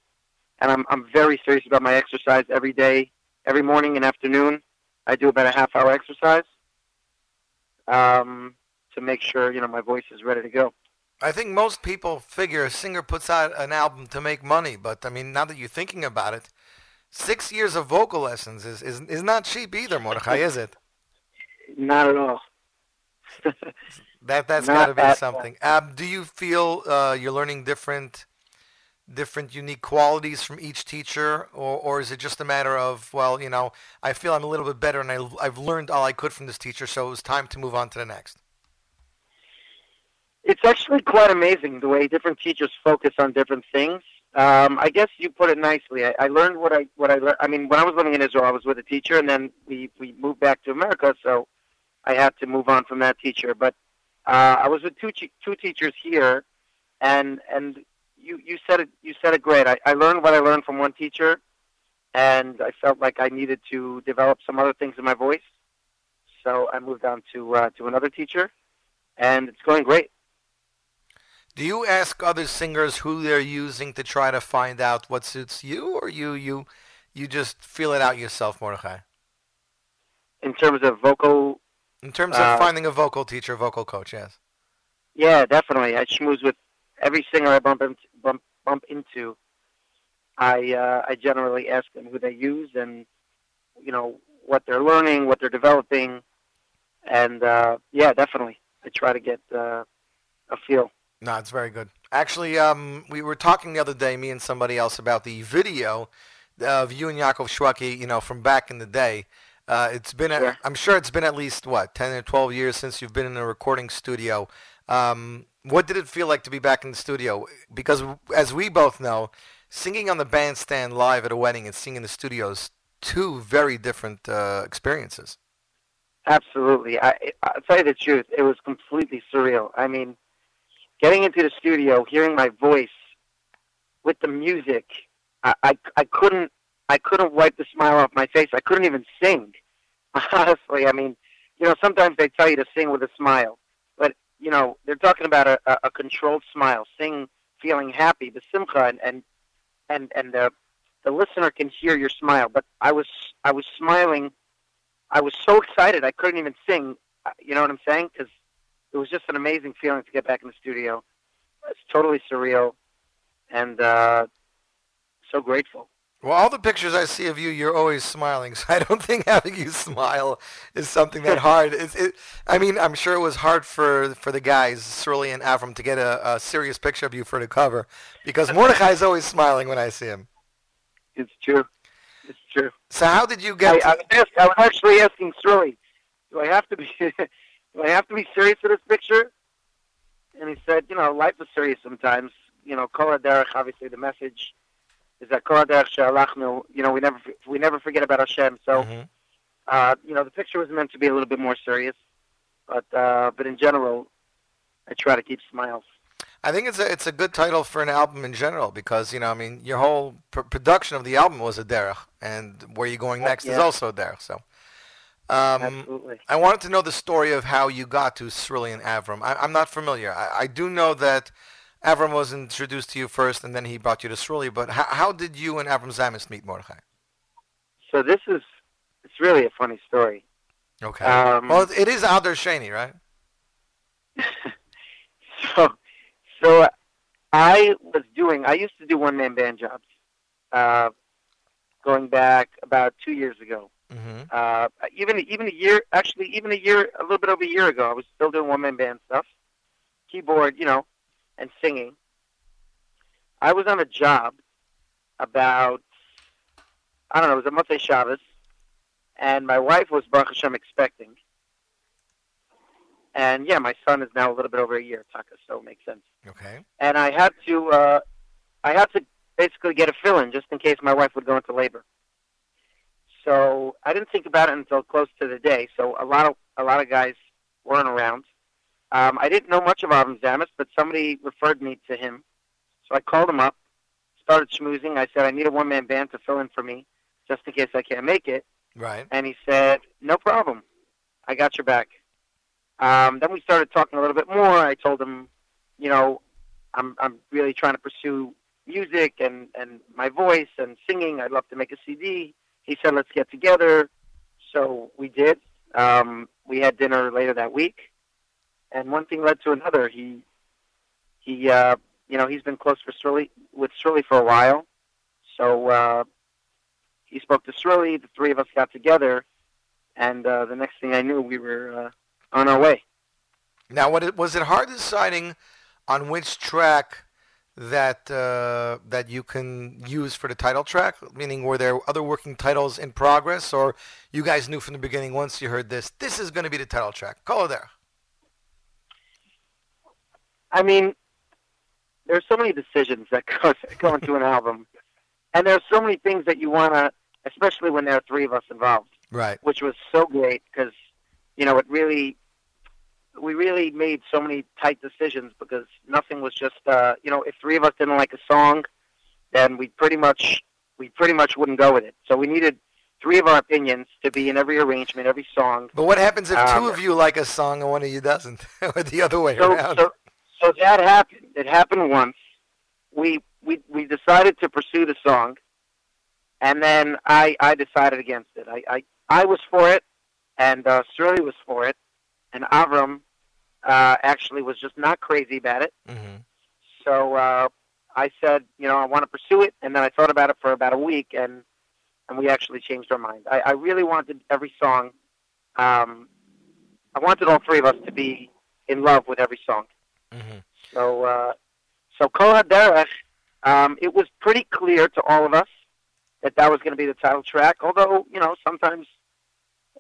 Speaker 12: and I'm I'm very serious about my exercise every day, every morning and afternoon. I do about a half hour exercise um, to make sure you know my voice is ready to go.
Speaker 2: I think most people figure a singer puts out an album to make money, but I mean, now that you're thinking about it, six years of vocal lessons is is, is not cheap either, Mordechai, is it? [LAUGHS]
Speaker 12: Not at all.
Speaker 2: That that's got to be something. Um, do you feel uh, you're learning different, different unique qualities from each teacher, or or is it just a matter of well, you know, I feel I'm a little bit better and I I've learned all I could from this teacher, so it was time to move on to the next.
Speaker 12: It's actually quite amazing the way different teachers focus on different things. Um, I guess you put it nicely. I, I learned what I what I learned. I mean, when I was living in Israel, I was with a teacher, and then we we moved back to America, so I had to move on from that teacher. But uh, I was with two two teachers here, and and you you said it you said it great. I, I learned what I learned from one teacher, and I felt like I needed to develop some other things in my voice, so I moved on to uh, to another teacher, and it's going great.
Speaker 2: Do you ask other singers who they're using to try to find out what suits you, or you you you just feel it out yourself, Mordechai?
Speaker 12: in terms of vocal.
Speaker 2: In terms of
Speaker 12: Uh,
Speaker 2: finding a vocal teacher, vocal coach, yes.
Speaker 12: Yeah, definitely. I schmooze with every singer I bump into, bump bump into. I uh, I generally ask them who they use and you know what they're learning, what they're developing, and uh, yeah, definitely. I try to get uh, a feel.
Speaker 2: No, it's very good. Actually, um, we were talking the other day, me and somebody else, about the video of you and Yaakov Shwekey, you know, from back in the day. Uh, it's been, a, I'm sure it's been at least what, ten or twelve years since you've been in a recording studio. Um, What did it feel like to be back in the studio? Because as we both know, singing on the bandstand live at a wedding and singing in the studios, two very different uh, experiences.
Speaker 12: Absolutely. I, I'll tell you the truth. It was completely surreal. I mean, getting into the studio, hearing my voice with the music, I, I, I couldn't, I couldn't wipe the smile off my face. I couldn't even sing. [LAUGHS] Honestly, I mean, you know, sometimes they tell you to sing with a smile, but you know, they're talking about a, a, a controlled smile, sing feeling happy, the simcha, and and and, and the the listener can hear your smile. But I was, I was smiling I was so excited I couldn't even sing. uh, You know what I'm saying? Because it was just an amazing feeling to get back in the studio. It's totally surreal, and uh, so grateful.
Speaker 2: Well, all the pictures I see of you, you're always smiling. So I don't [LAUGHS] think having you smile is something that hard. It's, it, I mean, I'm sure it was hard for for the guys, Sruli and Avram, to get a, a serious picture of you for the cover, because Mordechai is always smiling when I see him.
Speaker 12: It's true. It's true.
Speaker 2: So how did you get?
Speaker 12: I, I, was ask, I was actually asking Sruli, do I have to be [LAUGHS] do I have to be serious for this picture? And he said, you know, life is serious sometimes. You know, Kol Derech, obviously the message is that Kol Derech She'alachnu, you know, we never we never forget about Hashem. So, uh, you know, the picture was meant to be a little bit more serious, but uh, but in general, I try to keep smiles.
Speaker 2: I think it's a it's a good title for an album in general because you know I mean your whole pr- production of the album was a derech, and where you're going next is also a derech. So, um,
Speaker 12: Absolutely.
Speaker 2: I wanted to know the story of how you got to and Avram. I, I'm not familiar. I, I do know that Avram was introduced to you first, and then he brought you to Sruli. But how, how did you and Avram Zamis meet Mordechai?
Speaker 12: So this is it's really a funny story.
Speaker 2: Okay.
Speaker 12: Um,
Speaker 2: well, it is Alder Shani, right? [LAUGHS]
Speaker 12: So, so I was doing. I used to do one man band jobs, uh, going back about two years ago.
Speaker 2: Mm-hmm.
Speaker 12: Uh, even even a year, actually, even a year, a little bit over a year ago, I was still doing one man band stuff, keyboard, you know, and singing. I was on a job about, I don't know, it was a Motzei Shabbos, and my wife was Baruch Hashem expecting. And yeah, my son is now a little bit over a year, Taka, so it makes sense.
Speaker 2: Okay.
Speaker 12: And I had to, uh, I had to basically get a fill-in just in case my wife would go into labor. So I didn't think about it until close to the day. So a lot of a lot of guys weren't around. Um, I didn't know much of Avram Zamis, but somebody referred me to him. So I called him up, started schmoozing. I said I need a one-man band to fill in for me, just in case I can't make it.
Speaker 2: Right.
Speaker 12: And he said, "No problem, I got your back." Um, then we started talking a little bit more. I told him, you know, I'm I'm really trying to pursue music and and my voice and singing. I'd love to make a CD. He said, "Let's get together." So we did. Um, we had dinner later that week, and one thing led to another. He he uh, you know he's been close for with Sruli for a while, so uh, he spoke to Sruli. The three of us got together, and uh, the next thing I knew, we were uh, on our way.
Speaker 2: Now, what it, was it hard deciding on which track that uh, that you can use for the title track? Meaning, were there other working titles in progress, or you guys knew from the beginning once you heard this, this is going to be the title track? Call it there.
Speaker 12: I mean, there's so many decisions that [LAUGHS] go, go into an album, and there's so many things that you want to, especially when there are three of us involved,
Speaker 2: Right.
Speaker 12: which was so great because, you know, it really, we really made so many tight decisions because nothing was just, uh, you know, if three of us didn't like a song, then we pretty much, we pretty much wouldn't go with it. So we needed three of our opinions to be in every arrangement, every song.
Speaker 2: But what happens if
Speaker 12: Um,
Speaker 2: two of you like a song and one of you doesn't, [LAUGHS] or the other way
Speaker 12: so,
Speaker 2: around?
Speaker 12: So, so that happened. It happened once. We we we decided to pursue the song, and then I I decided against it. I I, I was for it, and uh, Sruli was for it, and Avram uh, actually was just not crazy about it.
Speaker 2: mm-hmm.
Speaker 12: So uh, I said, you know, I want to pursue it, and then I thought about it for about a week, and and we actually changed our mind. I, I really wanted every song. Um, I wanted all three of us to be in love with every song.
Speaker 2: Mm-hmm.
Speaker 12: So, uh, so Kol HaDerech, um, it was pretty clear to all of us that that was going to be the title track. Although, you know, sometimes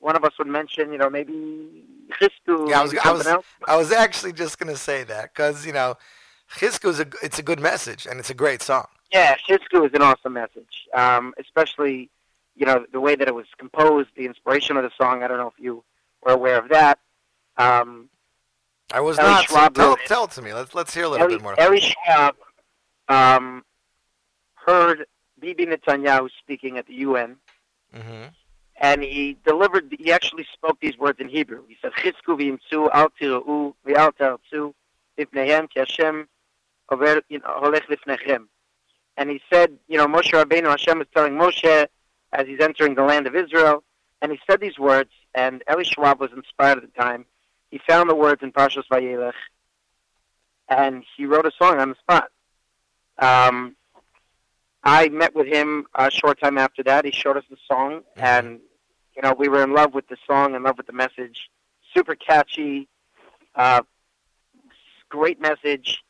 Speaker 12: one of us would mention, you know, maybe Chizku
Speaker 2: Yeah, I was, I was,
Speaker 12: something else.
Speaker 2: I was actually just gonna say that because you know, Chizku is a it's a good message and it's a great song.
Speaker 12: Yeah, Chizku is an awesome message, um, especially you know the way that it was composed, the inspiration of the song. I don't know if you were aware of that. Um,
Speaker 2: I was
Speaker 12: Ellie
Speaker 2: not. So
Speaker 12: Schwab
Speaker 2: tell,
Speaker 12: it.
Speaker 2: tell it to me. Let's let's hear a little
Speaker 12: Ellie,
Speaker 2: bit more.
Speaker 12: Eli Schwebel um, heard Bibi Netanyahu speaking at the UN,
Speaker 2: hmm
Speaker 12: and he delivered. He actually spoke these words in Hebrew. He said, "Chizku v'imtzu al tira'u v'al tartzu lifneihem ki Hashem over holech lifnechem." And he said, you know, Moshe Rabbeinu, Hashem is telling Moshe as he's entering the land of Israel, and he said these words. And Eli Schwebel was inspired at the time. He found the words in Parshas Vayelech, and he wrote a song on the spot. Um, I met with him a short time after that. He showed us the song, and you know we were in love with the song, in love with the message. Super catchy, uh, great message,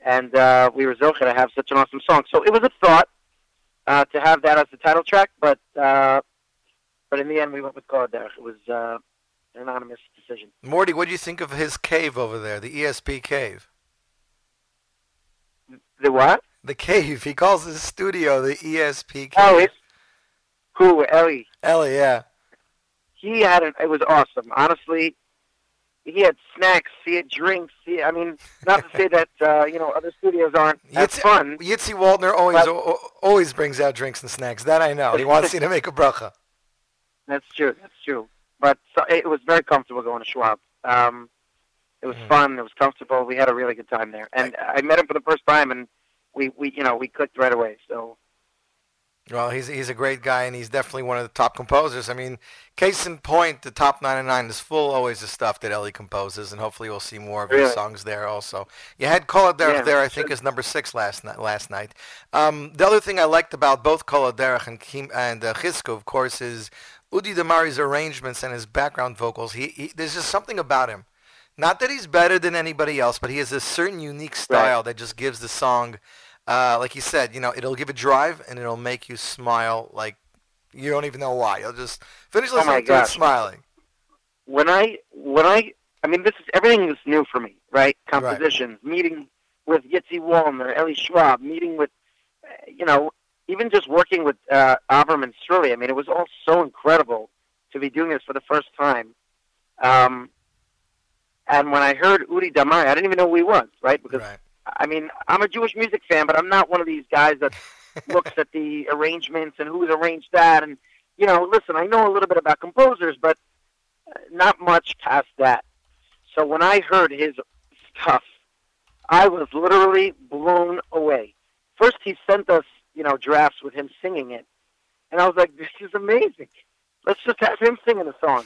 Speaker 12: and uh, we were zocher to have such an awesome song. So it was a thought uh, to have that as the title track, but uh, but in the end we went with Kol Derech. It was uh, an anonymous decision.
Speaker 2: Morty, what do you think of his cave over there, the ESP cave?
Speaker 12: The what?
Speaker 2: The cave. He calls his studio the ESP cave.
Speaker 12: Oh, it's cool, Ellie.
Speaker 2: Ellie, yeah.
Speaker 12: he had it. It was awesome. Honestly, he had snacks. He had drinks. He, I mean, not to say that uh, you know other studios aren't as fun.
Speaker 2: Yitzi Waldner always
Speaker 12: But-
Speaker 2: always brings out drinks and snacks. That I know. He wants [LAUGHS] you to make a bracha.
Speaker 12: That's true. That's true. But so, it was very comfortable going to Schwebel. Um, it was
Speaker 2: Mhm.
Speaker 12: fun. It was comfortable. We had a really good time there, and I met him for the first time, and we, we you know we clicked right away. So
Speaker 2: Well, he's he's a great guy, and he's definitely one of the top composers. I mean, case in point, the top 99 is full always of stuff that Ellie composes, and hopefully we'll see more of his songs there also. You had Kol Derech
Speaker 12: Yeah,
Speaker 2: there, I think, is number six last night. Last night. Um, the other thing I liked about both Kol Derech and Kim and uh, Chizku, of course, is Udi Damari's arrangements and his background vocals. He, he there's just something about him. Not that he's better than anybody else, but he has a certain unique style that just gives the song, uh, like you said, you know, it'll give a drive and it'll make you smile like you don't even know why. You'll just finish
Speaker 12: listening Oh
Speaker 2: listening to it smiling.
Speaker 12: when I when I I mean this is everything is new for me, right? Compositions, meeting with Yitzi Waldner, Eli Schwebel, meeting with uh, you know even just working with uh, Avram and Sruli. I mean it was all so incredible to be doing this for the first time. Um, and when I heard Udi Damari, I didn't even know who he was, right? Because
Speaker 2: Right.
Speaker 12: I mean I'm a Jewish music fan, but I'm not one of these guys that [LAUGHS] looks at the arrangements and who's arranged that. And you know, listen, I know a little bit about composers, but not much past that. So when I heard his stuff, I was literally blown away. First, he sent us, you know, drafts with him singing it, and I was like, "This is amazing. Let's just have him singing a song."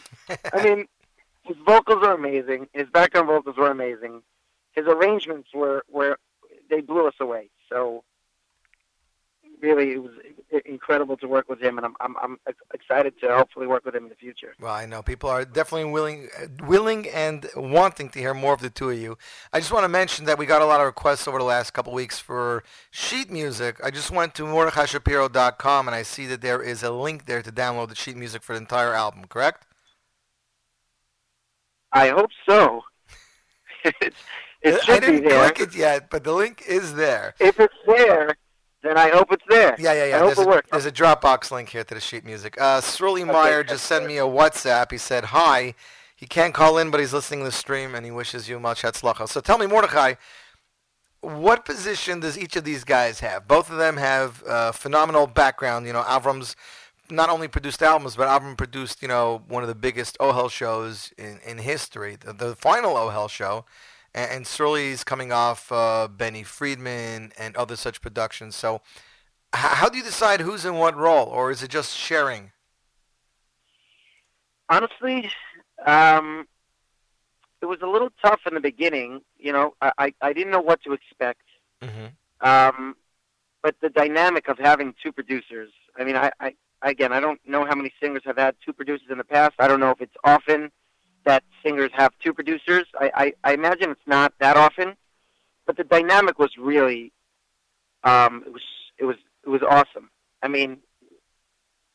Speaker 12: I mean, [LAUGHS] his vocals are amazing. His background vocals were amazing. His arrangements were were they blew us away. So really, it was incredible to work with him, and I'm I'm, I'm excited to hopefully work with him in the future.
Speaker 2: Well, I know people are definitely willing, willing and wanting to hear more of the two of you. I just want to mention that we got a lot of requests over the last couple weeks for sheet music. I just went to MordechaiShapiro.com and I see that there is a link there to download the sheet music for the entire album. Correct?
Speaker 12: I hope so. [LAUGHS] [LAUGHS] it, it
Speaker 2: I
Speaker 12: should be
Speaker 2: didn't
Speaker 12: there.
Speaker 2: click it yet, but the link is there.
Speaker 12: If it's there, then I hope it's there.
Speaker 2: Yeah, yeah, yeah.
Speaker 12: I hope
Speaker 2: There's
Speaker 12: it
Speaker 2: a,
Speaker 12: works.
Speaker 2: there's a Dropbox link here to the sheet music. Uh, Sruli Meyer just sent me a WhatsApp. He said, hi. He can't call in, but he's listening to the stream, and he wishes you much hatzlacha. So tell me, Mordechai, what position does each of these guys have? Both of them have uh, phenomenal background. You know, Avram's not only produced albums, but Avram produced, you know, one of the biggest Ohel shows in, in history, the, the final Ohel show. And, and Sruli's coming off uh, Benny Friedman and other such productions. So h- how do you decide who's in what role, or is it just sharing?
Speaker 12: Honestly, um, it was a little tough in the beginning. You know, I, I, I didn't know what to expect.
Speaker 2: Mm-hmm.
Speaker 12: Um, but the dynamic of having two producers. I mean, I, I again, I don't know how many singers have had two producers in the past. I don't know if it's often that singers have two producers. I, I, I imagine it's not that often. But the dynamic was really, um, it was it was it was awesome. I mean,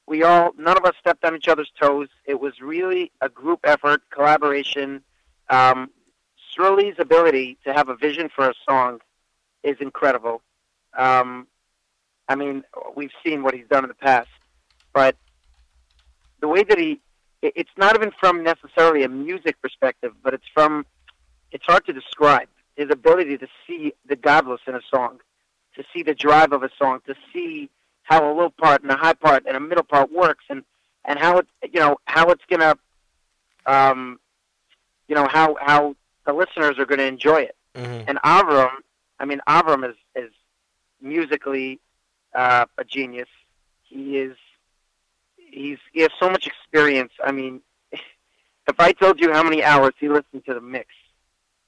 Speaker 12: we all none of us stepped on each other's toes. It was really a group effort, collaboration. Um, Sruli's ability to have a vision for a song is incredible. Um, I mean, we've seen what he's done in the past, but the way that he it's not even from necessarily a music perspective, but it's from it's hard to describe his ability to see the godless in a song, to see the drive of a song, to see how a low part and a high part and a middle part works, and and how it you know how it's gonna um you know how how the listeners are going to enjoy it. And Avram, I mean Avram is is musically uh, a genius. He is he's he has so much experience. I mean, [LAUGHS] if I told you how many hours he listened to the mix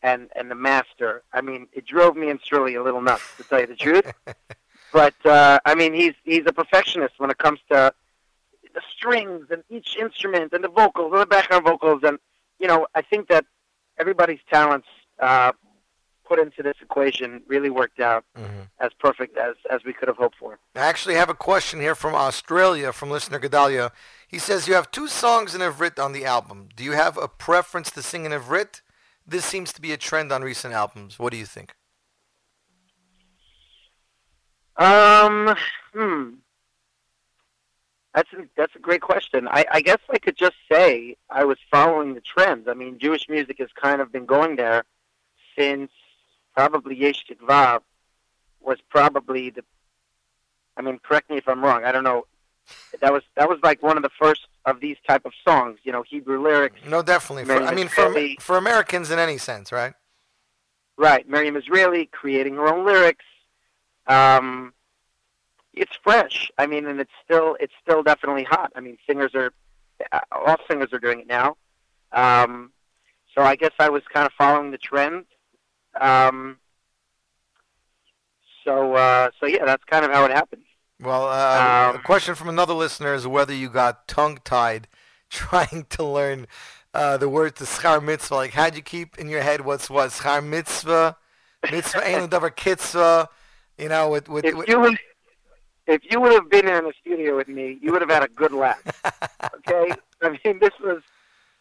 Speaker 12: and and the master, I mean, it drove me and Sruli a little nuts to tell you the truth. [LAUGHS] but uh, I mean, he's he's a perfectionist when it comes to the strings and each instrument and the vocals and the background vocals and you know I think that everybody's talents uh, put into this equation really worked out as perfect as as we could have hoped for.
Speaker 2: I actually have a question here from Australia from listener Gedalia. He says you have two songs in Ivrit on the album. Do you have a preference to sing in Ivrit? This seems to be a trend on recent albums. What do you think?
Speaker 12: Um, hmm. That's a, that's a great question. I, I guess I could just say I was following the trends. I mean, Jewish music has kind of been going there since probably Yesh Tikva was probably the. I mean, correct me if I'm wrong. I don't know. That was that was like one of the first of these type of songs. You know, Hebrew lyrics.
Speaker 2: No, definitely. For, I mean, for
Speaker 12: Israeli.
Speaker 2: for Americans in any sense, right?
Speaker 12: Right, Miriam Israeli creating her own lyrics. Um, it's fresh. I mean, and it's still it's still definitely hot. I mean, singers are uh, all singers are doing it now. Um, so I guess I was kind of following the trend. Um, so uh, so yeah, that's kind of how it happened.
Speaker 2: Well, uh,
Speaker 12: Um,
Speaker 2: a question from another listener is whether you got tongue-tied [LAUGHS] trying to learn uh, the word to schar mitzvah. Like, how'd you keep in your head what's what? Schar mitzvah, mitzvah ain't [LAUGHS] davar kitzvah. You know, with with,
Speaker 12: If
Speaker 2: with
Speaker 12: you would, if you would have been in the studio with me, you would have had a good laugh. Okay, [LAUGHS] I mean, this was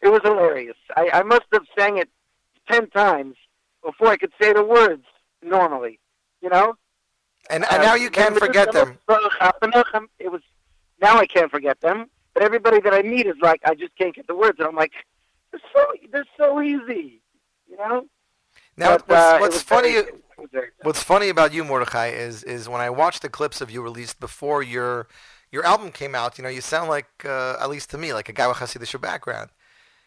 Speaker 12: it was hilarious. I, I must have sang it ten times before I could say the words normally. You know.
Speaker 2: and, and now you can't forget them.
Speaker 12: It was now I can't forget them. But everybody that I meet is like, I just can't get the words, and I'm like, they're so they're so easy. You know.
Speaker 2: Now,
Speaker 12: But,
Speaker 2: what's,
Speaker 12: uh,
Speaker 2: what's funny?
Speaker 12: very- it was very
Speaker 2: What's funny about you, Mordechai, is is when I watched the clips of you released before your your album came out. You know, you sound like, uh, at least to me, like a guy with Hasidic background.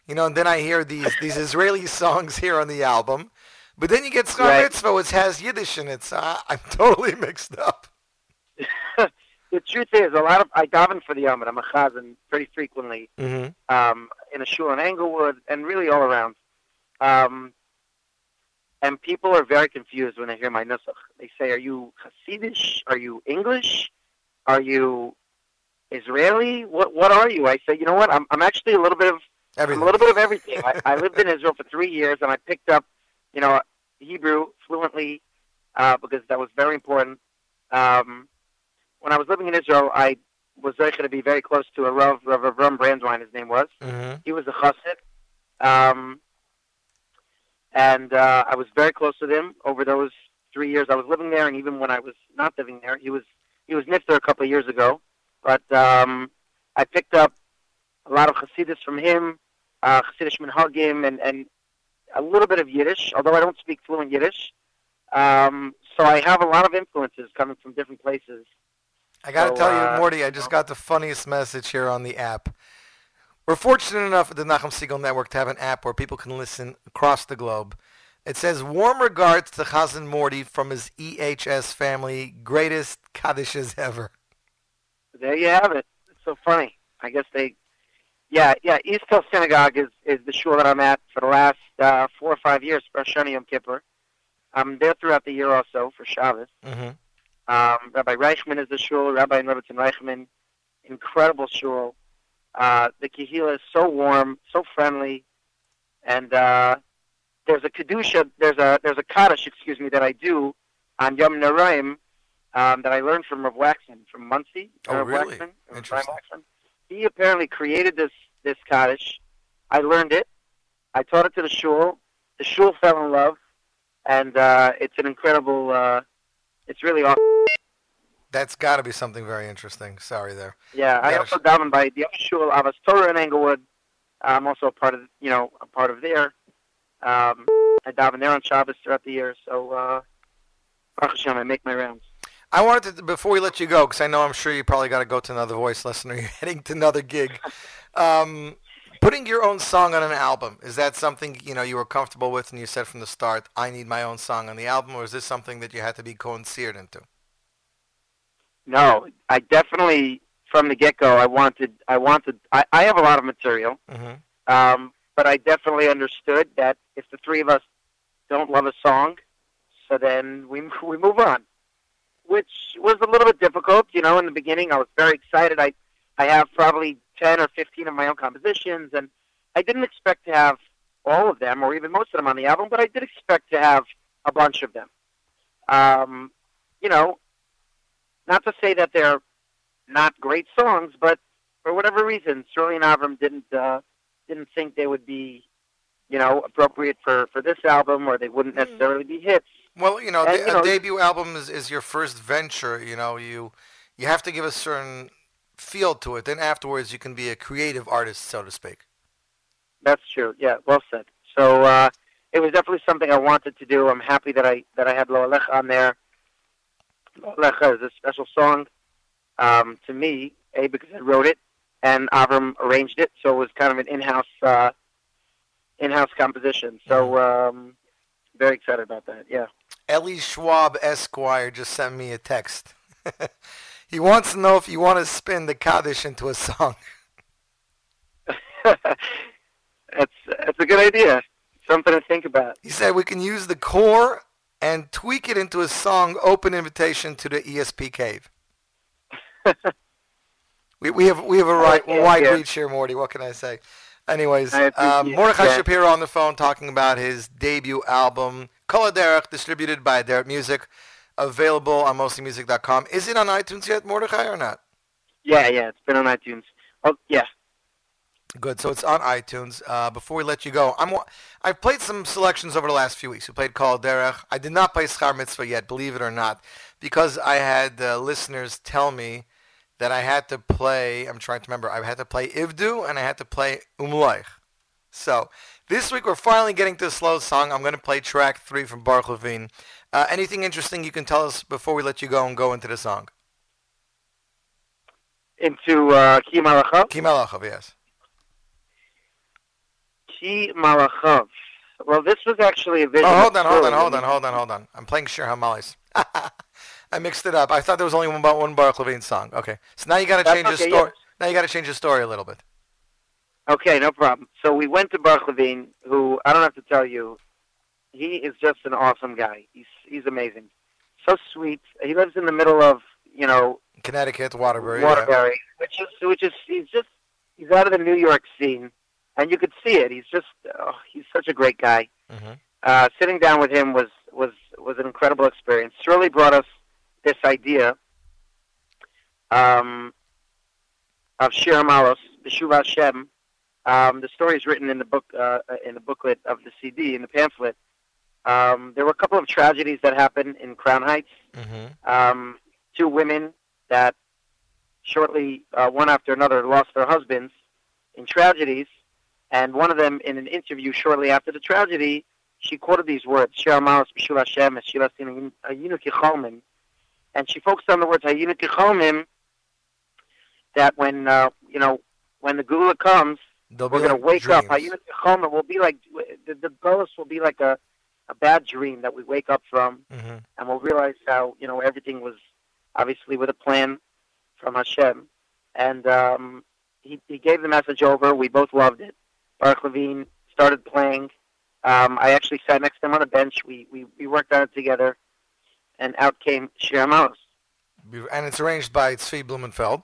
Speaker 2: You know, and then I hear these these Israeli [LAUGHS] songs here on the album, but then you get Schar
Speaker 12: Right.
Speaker 2: Mitzvah, which has Yiddish in it. So I, I'm [LAUGHS] totally mixed up. [LAUGHS]
Speaker 12: the truth is, a lot of I daven for the Yom, I'm a chazan pretty frequently
Speaker 2: Mm-hmm.
Speaker 12: um, in a shul in Englewood and really all around. Um, and people are very confused when they hear my nusach. They say, "Are you Hasidish? Are you English? Are you Israeli? What What are you?" I say, "You know what? I'm I'm actually a little bit of I'm a little bit of everything. I, I lived in Israel for three years, and I picked up, you know, Hebrew fluently uh, because that was very important. Um, when I was living in Israel, I was going to be very close to a Rav, Rav Avram Brandwein, his name was.
Speaker 2: Mm-hmm.
Speaker 12: He was a chassid. Um, and uh, I was very close with him over those three years I was living there, and even when I was not living there, he was he was nifter a couple of years ago. But um, I picked up a lot of Hasidus from him, uh, Hasidish minhagim, and and a little bit of Yiddish, although I don't speak fluent Yiddish. Um, so I have a lot of influences coming from different places.
Speaker 2: I got to
Speaker 12: So,
Speaker 2: tell you,
Speaker 12: uh,
Speaker 2: Morty, I just got the funniest message here on the app. We're fortunate enough at the Nachum Segal Network to have an app where people can listen across the globe. It says, warm regards to Chazan Morty from his EHS family, greatest Kaddishes ever.
Speaker 12: There you have it. It's so funny. I guess they, yeah, yeah. East Hill Synagogue is is the shul that I'm at for the last uh, four or five years for Shani Yom Kippur. I'm there throughout the year also for Shabbos.
Speaker 2: Mm-hmm.
Speaker 12: Um, Rabbi Reichman is the shul. Rabbi and Rebbetzin Reichman, incredible shul. Uh, the Kehila is so warm, so friendly, and uh, there's a kedusha. There's a there's a kaddish, excuse me, that I do on Yamim Noraim um, that I learned from Rav Waxman from Monsey.
Speaker 2: Oh,
Speaker 12: Rav
Speaker 2: really?
Speaker 12: Waxman,
Speaker 2: Interesting.
Speaker 12: Waxman. He apparently created this this Kaddish. I learned it. I taught it to the shul. The shul fell in love, and uh, it's an incredible. Uh, it's really awesome.
Speaker 2: That's got to be something very interesting. Sorry there.
Speaker 12: Yeah, I also daven by the other shul, Avas Torah in Englewood. I'm also a part of, you know, a part of there. Um, I daven there on Shabbos throughout the year. So, uh, Baruch Hashem, I make my rounds.
Speaker 2: I wanted to before we let you go because I know I'm sure you probably got to go to another voice listener. [LAUGHS] You're heading to another gig. Um, putting your own song on an album is that something you know you were comfortable with and you said from the start I need my own song on the album, or is this something that you had to be coinseared into?
Speaker 12: No, I definitely from the get go. I wanted. I wanted. I, I have a lot of material,
Speaker 2: Mm-hmm.
Speaker 12: um, but I definitely understood that if the three of us don't love a song, so then we [LAUGHS] we move on, which was a little bit difficult. You know, in the beginning, I was very excited. I I have probably ten or fifteen of my own compositions, and I didn't expect to have all of them or even most of them on the album, but I did expect to have a bunch of them. Um, you know, not to say that they're not great songs, but for whatever reason, Sterling and Avram didn't uh, didn't think they would be, you know, appropriate for for this album, or they wouldn't necessarily be hits.
Speaker 2: Well, you know,
Speaker 12: And,
Speaker 2: the,
Speaker 12: you know-
Speaker 2: a debut album is, is your first venture. You know, you you have to give a certain feel to it. Then afterwards, you can be a creative artist, so to speak.
Speaker 12: That's true. Yeah, well said. So uh, it was definitely something I wanted to do. I'm happy that I that I had Lo Alecha on there. Lo Alecha is a special song um, to me, a because I wrote it and Avram arranged it, so it was kind of an in-house uh, in-house composition. So um, very excited about that. Yeah.
Speaker 2: Eli Schwebel Esquire just sent me a text. [LAUGHS] he wants to know if you want to spin the Kaddish into a song. [LAUGHS]
Speaker 12: That's that's a good idea. Something to think about.
Speaker 2: He said we can use the core and tweak it into a song. Open invitation to the ESP cave. [LAUGHS] we, we have we have a right,
Speaker 12: yeah,
Speaker 2: wide
Speaker 12: yeah.
Speaker 2: reach here, Morty. What can I say? Anyways, um, Mordechai
Speaker 12: yeah.
Speaker 2: Shapiro on the phone talking about his debut album, Kol Derech, distributed by Derek Music, available on mostlymusic.com. Is it on iTunes yet, Mordechai, or not?
Speaker 12: Yeah, yeah. It's been on iTunes. Oh, yeah.
Speaker 2: Good. So it's on iTunes. Uh, before we let you go, I'm I've played some selections over the last few weeks. We played Kol Derech. I did not play Schar Mitzvah yet, believe it or not, because I had uh, listeners tell me that I had to play. I'm trying to remember. I had to play Ivdu and I had to play Umloich. So this week we're finally getting to a slow song. I'm going to play track three from Baruch Levine. Uh, anything interesting you can tell us before we let you go and go into the song?
Speaker 12: Into uh, Ki Malachav.
Speaker 2: Ki Malachav, yes.
Speaker 12: Ki Malachav. Well, this was actually a vision.
Speaker 2: Oh, hold on, hold on, hold on, hold on, hold on. I'm playing Shir Hamalis. [LAUGHS] I mixed it up. I thought there was only one, one Levine song. Okay, so now you got to change the story.
Speaker 12: yeah.
Speaker 2: Now you got to change the story a little bit.
Speaker 12: Okay, no problem. So we went to Baruch Levine, who I don't have to tell you, he is just an awesome guy. He's he's amazing, so sweet. He lives in the middle of you know
Speaker 2: Connecticut, Waterbury. yeah.
Speaker 12: Waterbury, which is which is he's just he's out of the New York scene, and you could see it. He's just oh, he's such a great guy.
Speaker 2: Mhm.
Speaker 12: Uh, sitting down with him was was was an incredible experience. Sruli brought us this idea um, of Shir Malos, the Shuva Hashem. Um, the story is written in the book uh, in the booklet of the CD in the pamphlet. Um, there were a couple of tragedies that happened in Crown Heights.
Speaker 2: Mm-hmm.
Speaker 12: Um, two women that shortly uh, one after another lost their husbands in tragedies, and one of them in an interview shortly after the tragedy, she quoted these words: "Shir Malos b'shul Hashem eshilas hayinu kicholmim," and she focused on the words hayinu kicholmim. That when uh, you know when the geulah comes,
Speaker 2: They'll
Speaker 12: we're going to
Speaker 2: like
Speaker 12: wake up.
Speaker 2: dreams.
Speaker 12: Hayinu kicholmim will be like the, the will be like a a bad dream that we wake up from
Speaker 2: Mm-hmm.
Speaker 12: and we'll realize how you know everything was obviously with a plan from Hashem. And um, he he gave the message over. We both loved it. Baruch Levine started playing. Um, I actually sat next to him on a bench. We we, we worked on it together, and out came Shir Malos.
Speaker 2: And it's arranged by Tzvi Blumenfeld.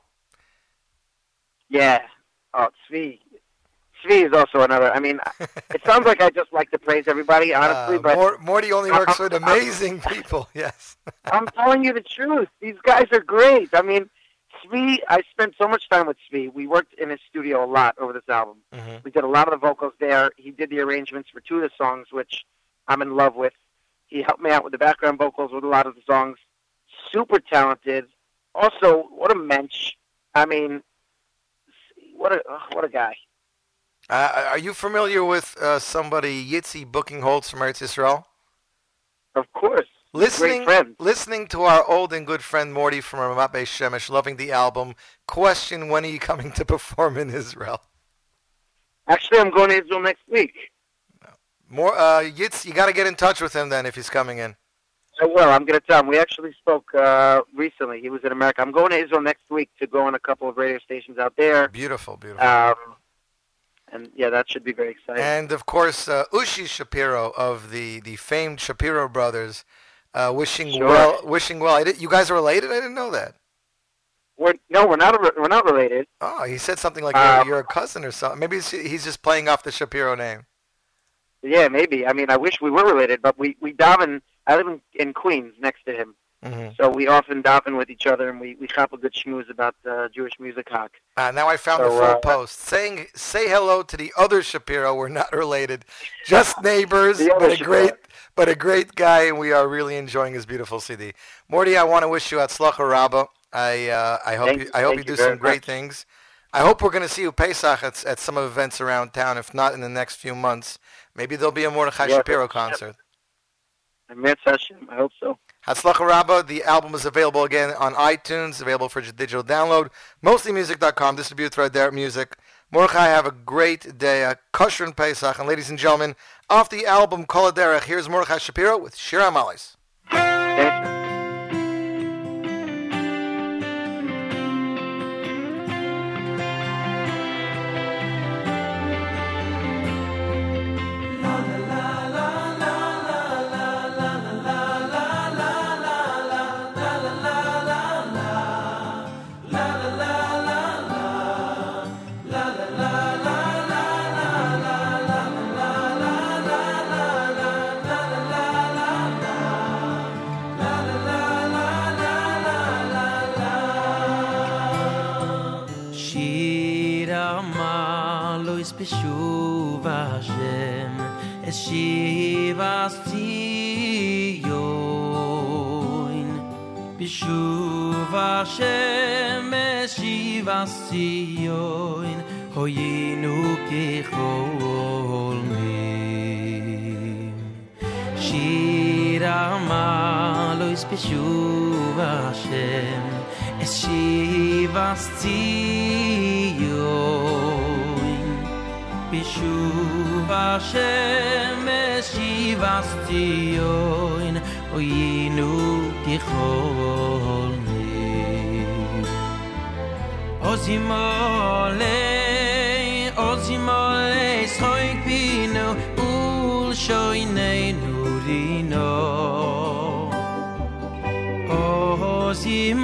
Speaker 12: Yeah. Oh, Tzvi. Tzvi is also another. I mean, [LAUGHS] it sounds like I just like to praise everybody, honestly,
Speaker 2: Uh,
Speaker 12: but
Speaker 2: Mor- Morty only works with [LAUGHS] amazing people. [LAUGHS] Yes.
Speaker 12: I'm telling you the truth. These guys are great. I mean, Tzvi, I spent so much time with Tzvi. We worked in his studio a lot over this album.
Speaker 2: Mhm.
Speaker 12: We did a lot of the vocals there. He did the arrangements for two of the songs, which I'm in love with. He helped me out with the background vocals with a lot of the songs. Super talented. Also, what a mensch. I mean, what a what a guy.
Speaker 2: Uh, are you familiar with uh, somebody, Yitzi Booking Holtz from Eretz Yisrael?
Speaker 12: Of course.
Speaker 2: Listening, listening to our old and good friend Morty from Ramat Beis Shemesh, loving the album. Question: When are you coming to perform in Israel?
Speaker 12: Actually, I'm going to Israel next week.
Speaker 2: More, uh, Yitz, you got to get in touch with him then if he's coming in.
Speaker 12: I will. I'm going to tell him. We actually spoke uh, recently. He was in America. I'm going to Israel next week to go on a couple of radio stations out there.
Speaker 2: Beautiful, beautiful.
Speaker 12: Um, and yeah, that should be very exciting.
Speaker 2: And of course, uh, Ushi Shapiro of the, the famed Shapiro brothers, uh, wishing
Speaker 12: Sure.
Speaker 2: well. Wishing well. I did, you guys are related. I didn't know that.
Speaker 12: We're, no, we're not. We're not related.
Speaker 2: Oh, he said something like
Speaker 12: Um,
Speaker 2: you're, you're a cousin or something. Maybe he's, he's just playing off the Shapiro name.
Speaker 12: Yeah, maybe. I mean, I wish we were related, but we we daven. I live in, in Queens next to him,
Speaker 2: Mhm.
Speaker 12: so we often daven with each other, and we we chop a good schmooze about uh, Jewish music hawk.
Speaker 2: Uh, now I found the full
Speaker 12: uh,
Speaker 2: post saying say hello to the other Shapiro. We're not related, just [LAUGHS] neighbors, but a
Speaker 12: Shapiro.
Speaker 2: great but a great guy, and we are really enjoying his beautiful CD. Morty, I want to wish you Atzlacha Rabba. I uh, I hope
Speaker 12: Thank-
Speaker 2: you I hope you
Speaker 12: you
Speaker 2: do some great
Speaker 12: much.
Speaker 2: things. I hope we're going to see you Pesach at, at some events around town. If not in the next few months, maybe there'll be a Mordechai
Speaker 12: Yeah,
Speaker 2: Shapiro concert.
Speaker 12: Hashem, I hope so.
Speaker 2: Hatzlacha Rabba, the album is available again on iTunes, available for digital download. Mostlymusic.com, distribute through Derek Music. Mordechai, have a great day, a kosher and Pesach. And ladies and gentlemen, off the album Kol Derech, here's Mordechai Shapiro with Shir Amalis.
Speaker 7: Shuva Shemesh Shiva Sion Hoyinu ki chol mi Shira malo is Shuva Shem Es
Speaker 13: Shiva Sion Shuva Hoyinu
Speaker 7: איך הול מי אוזי מולי אוזי
Speaker 13: מולי סחויק בינו אול שוי נינו רינו אוזי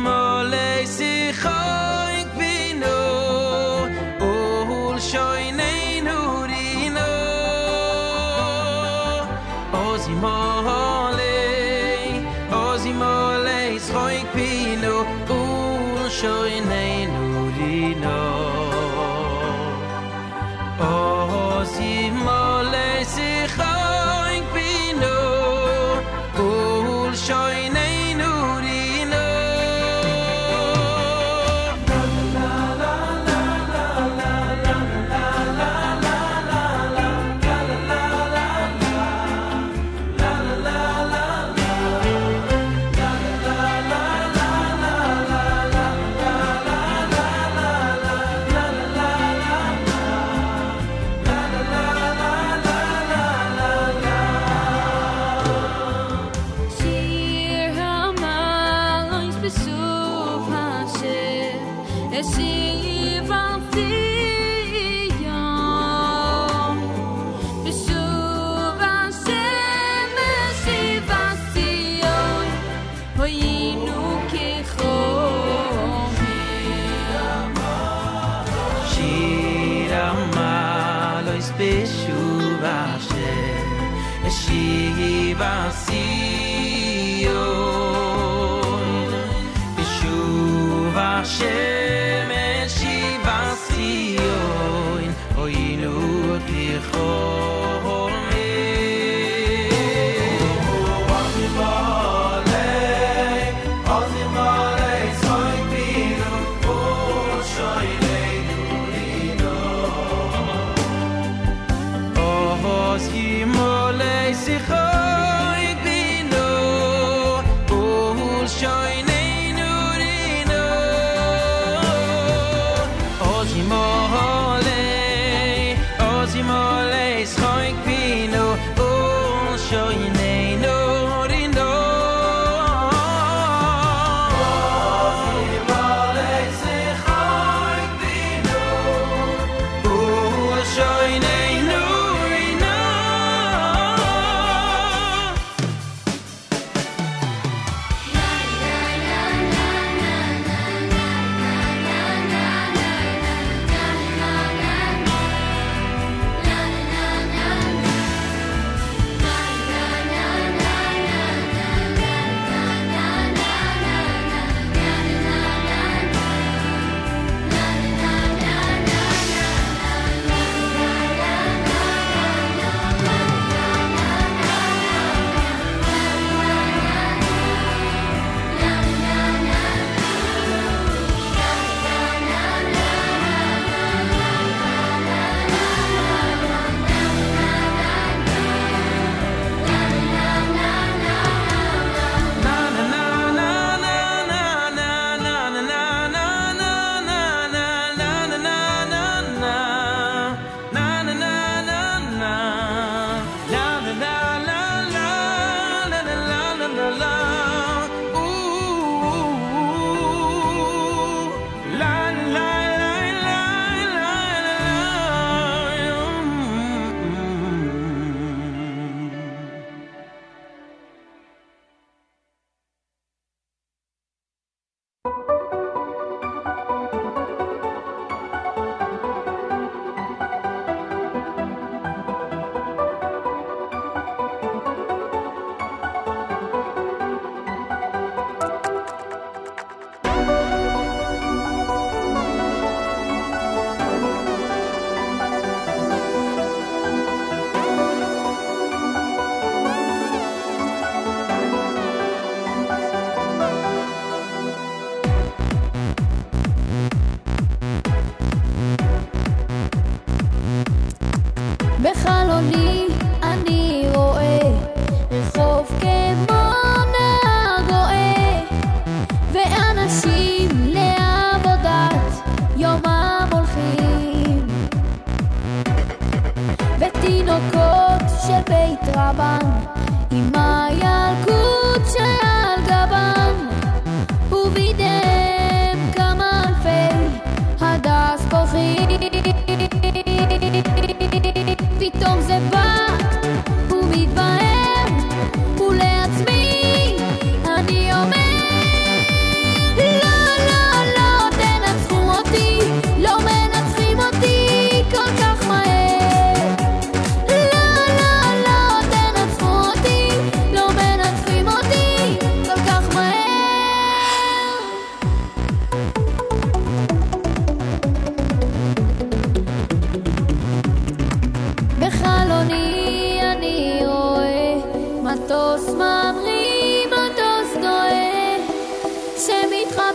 Speaker 13: מתחבא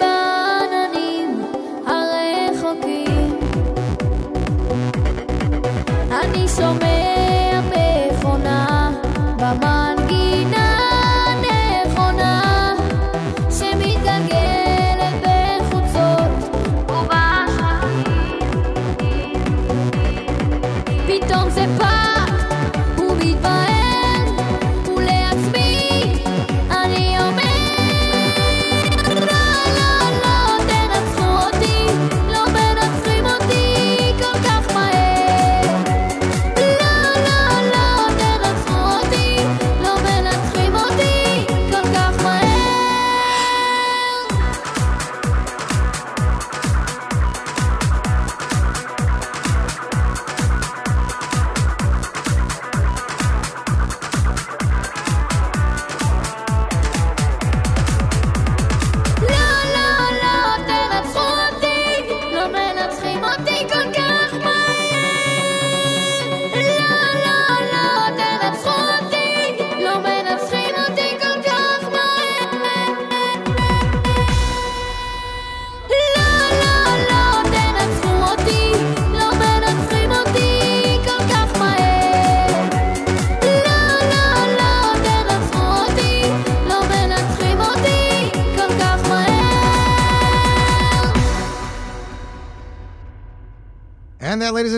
Speaker 13: בעננים הרחוקים. אני
Speaker 2: שומע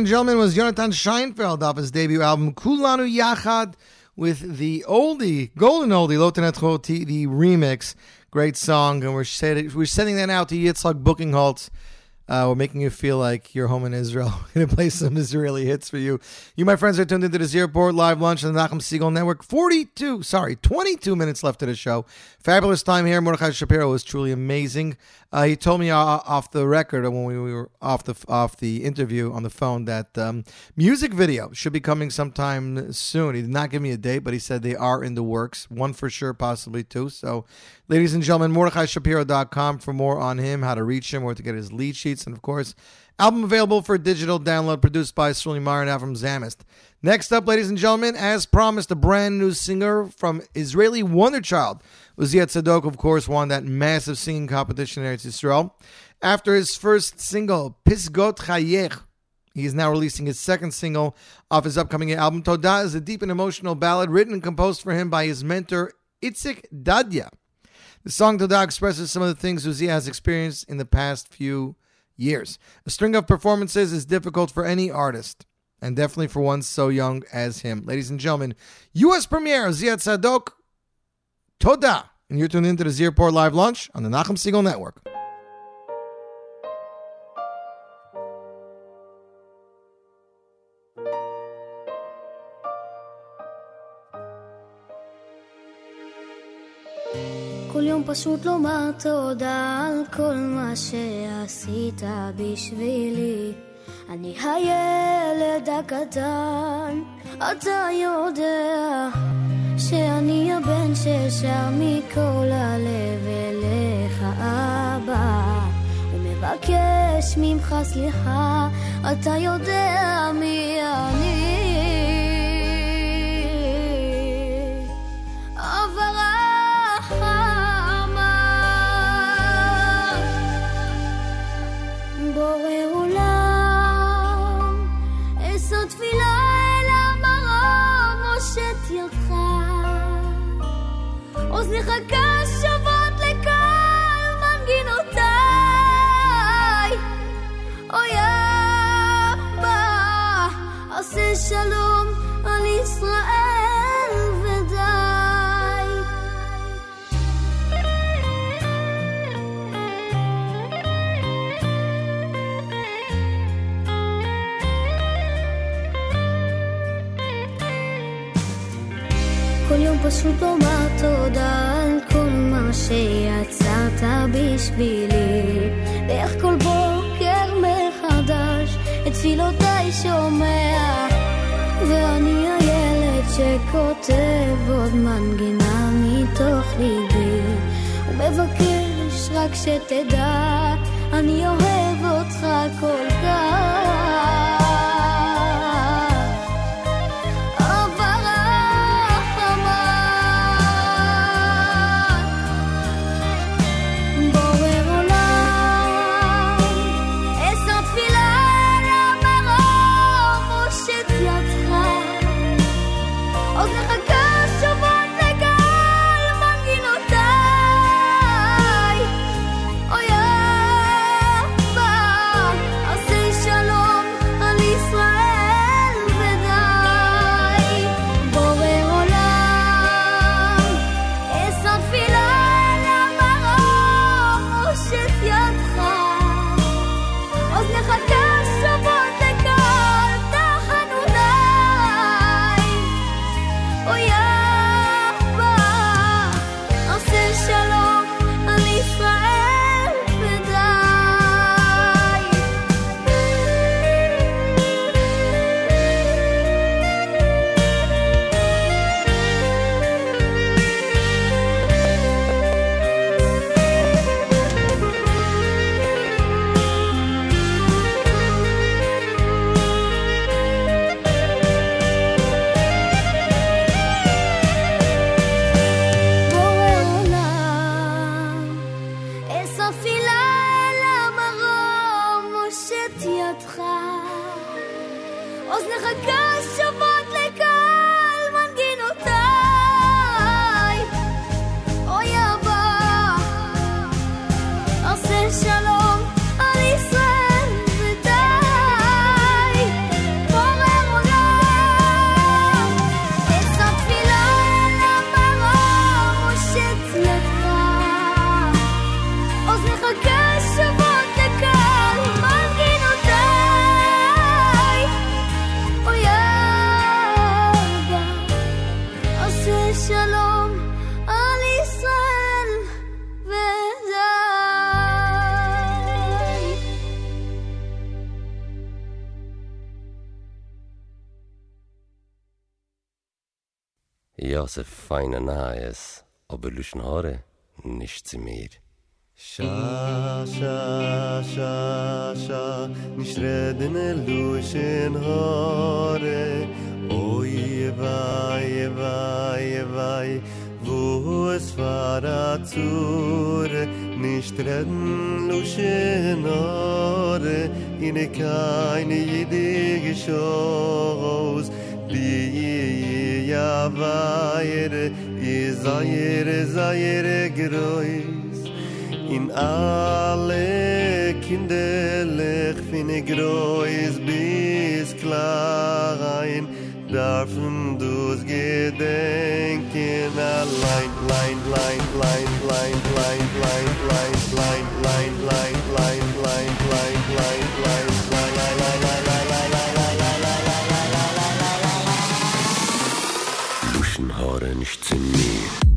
Speaker 2: Gentlemen, was Jonathan Scheinfeld off his debut album Kulanu Yachad with the oldie, golden oldie, Lotenet Choti, the remix. Great song. And we're, set, we're sending that out to Yitzhak Bookinghalt. Uh, we're making you feel like you're home in Israel. We're going to play some Israeli hits for you. You, my friends, are tuned into the Z Report Live Lunch on the Nachum Segal Network. 42, sorry, 22 minutes left of the show. Fabulous time here. Mordechai Shapiro was truly amazing. Uh, he told me uh, off the record when we were off the off the interview on the phone that um, music video should be coming sometime soon. He did not give me a date, but he said they are in the works. One for sure, possibly two. So, ladies and gentlemen, MordechaiShapiro.com for more on him, how to reach him, where to get his lead sheets, and of course, album available for digital download, produced by Sterling Meyer Avram Zamist. Next up, ladies and gentlemen, as promised, a brand new singer from Israeli Wonder Child. Uziat Sadok, of course, won that massive singing competition in Eretz. After his first single, Pisgot Chayech, he is now releasing his second single off his upcoming album. Toda is a deep and emotional ballad written and composed for him by his mentor, Itzik Dadya. The song Toda expresses some of the things Uziah has experienced in the past few years. A string of performances is difficult for any artist, and definitely for one so young as him. Ladies and gentlemen, U.S. premiere Ziad Sadok, Toda. And you're tuned into the Z Report Live Lunch on the Nachum Segal Network.
Speaker 13: פשוט לומר תודה על כל מה שעשית בשבילי. אני הילד הקטן, אתה יודע שאני הבן ששר מכל הלב אליך אבא. ומבקש ממך סליחה, אתה יודע מי אני. was
Speaker 14: a feiner Nahes, aber lüschen Haare nicht zu mir.
Speaker 15: Sha, sha, sha, sha, nicht reden lüschen Haare, oi, wei, wei, wei, wo es war a nicht reden lüschen Haare, in keine idee Geschoss, bi ya vayre, izayre, zayre grois. In alle kinderlich fin grois bis klein darfen du's gedenken allein lein lein lein lein lein lein lein lein lein lein lein lein
Speaker 14: Orange to me.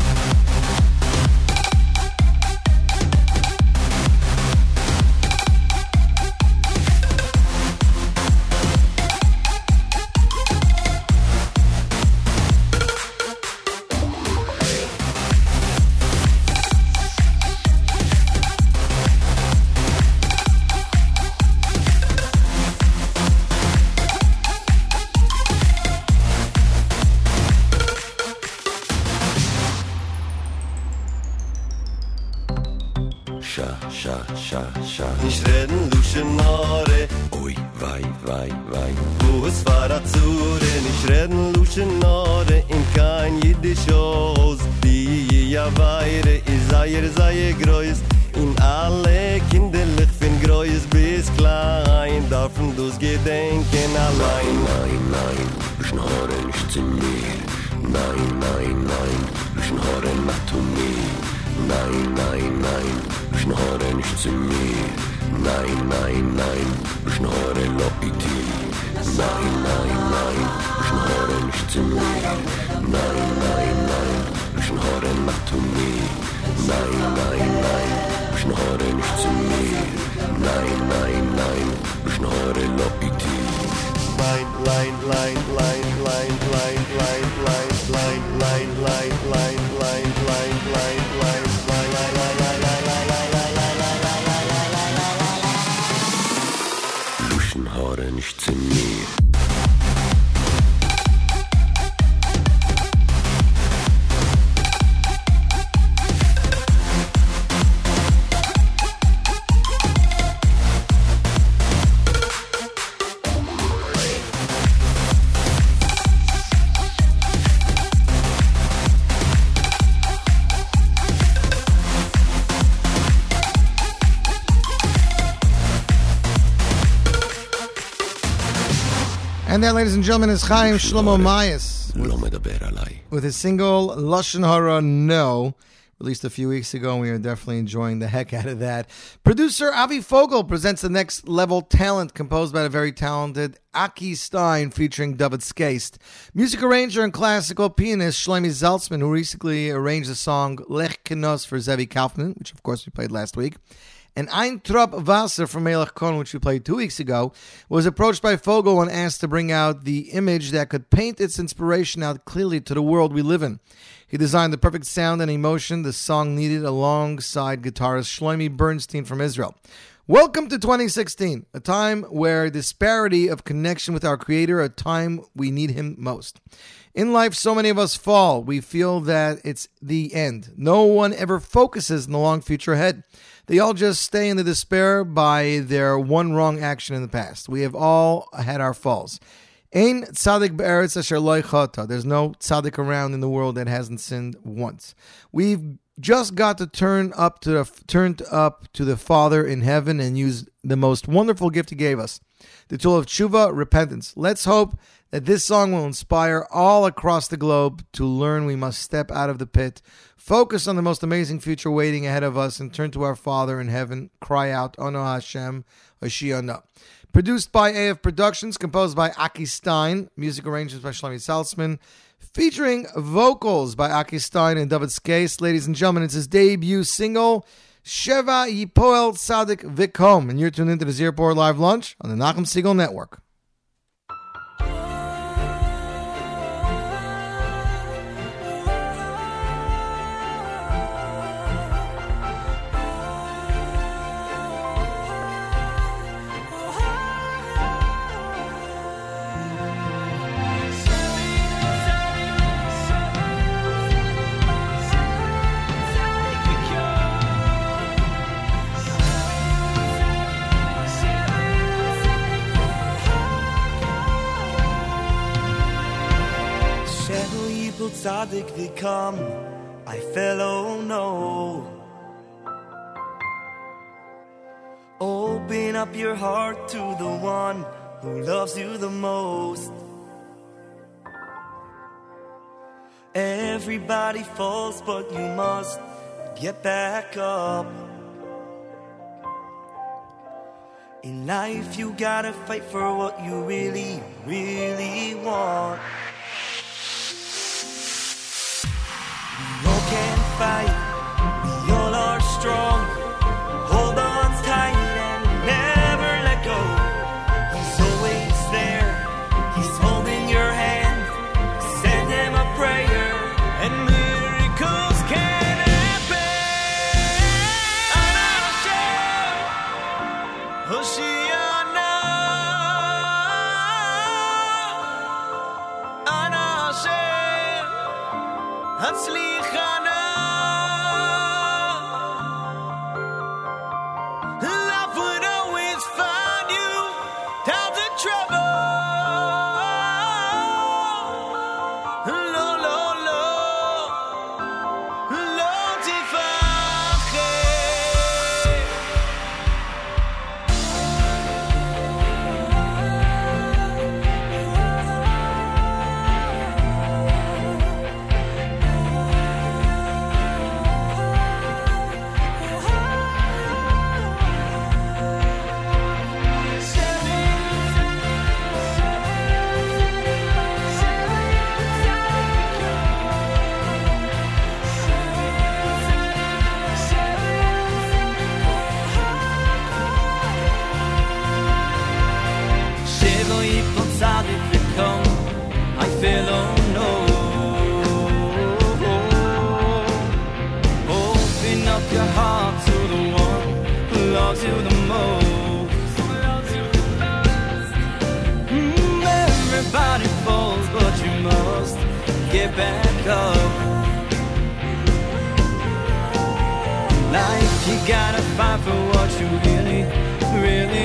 Speaker 2: And that, ladies and gentlemen, is Chaim Shlomo Mayas
Speaker 14: with,
Speaker 2: with his single Lashon Hara No, released a few weeks ago, and we are definitely enjoying the [LAUGHS] heck out of that. Producer Avi Fogel presents the next level talent composed by the very talented Aki Stein featuring David Skaist. Music arranger and classical pianist Shlomi Zaltzman, who recently arranged the song Lech Kenos for Zevi Kaufman, which of course we played last week. And Eintrop Wasser from Melech Kohn, which we played two weeks ago, was approached by Fogel and asked to bring out the image that could paint its inspiration out clearly to the world we live in. He designed the perfect sound and emotion the song needed alongside guitarist Shlomi Bernstein from Israel. Welcome to 2016, a time where disparity of connection with our Creator, a time we need Him most. In life, so many of us fall. We feel that it's the end. No one ever focuses in the long future ahead. They all just stay in the despair by their one wrong action in the past. We have all had our faults. Ein tzaddik be'eretz asher loy chata. There's no tzaddik around in the world that hasn't sinned once. We've just got to turn up to the turn up to the Father in heaven and use the most wonderful gift He gave us, the tool of tshuva, repentance. Let's hope that this song will inspire all across the globe to learn we must step out of the pit, focus on the most amazing future waiting ahead of us, and turn to our Father in heaven. Cry out, Ono Hashem, Oshiana. Produced by AF Productions, composed by Aki Stein, music arrangements by Shlomi Salzman, featuring vocals by Aki Stein and David Skase. Ladies and gentlemen, it's his debut single, Sheva Yipoel Sadik Vikom. And you're tuned into the Z Report Live Lunch on the Nachum Segal Network.
Speaker 7: Vikam I fell, oh no. Open up your heart to the one who loves you the most. Everybody falls but you must get back up. In life you gotta fight for what you really, really want fight, we all are strong. Get back up. Life you gotta fight for what you really, really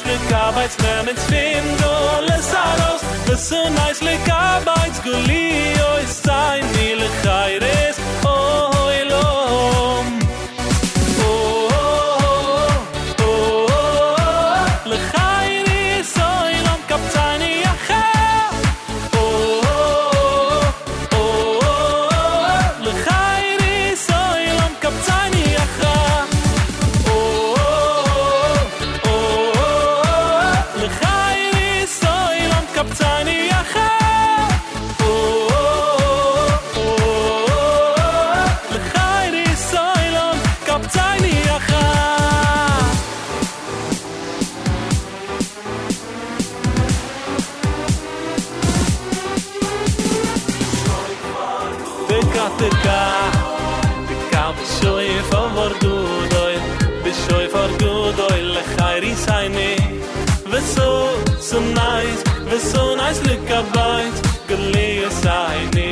Speaker 16: nice lick arbeits mehr mit fin do les aros das so nice lick arbeits gulio ist sein mile kairis oh V'so nice likabayt Galiya sayni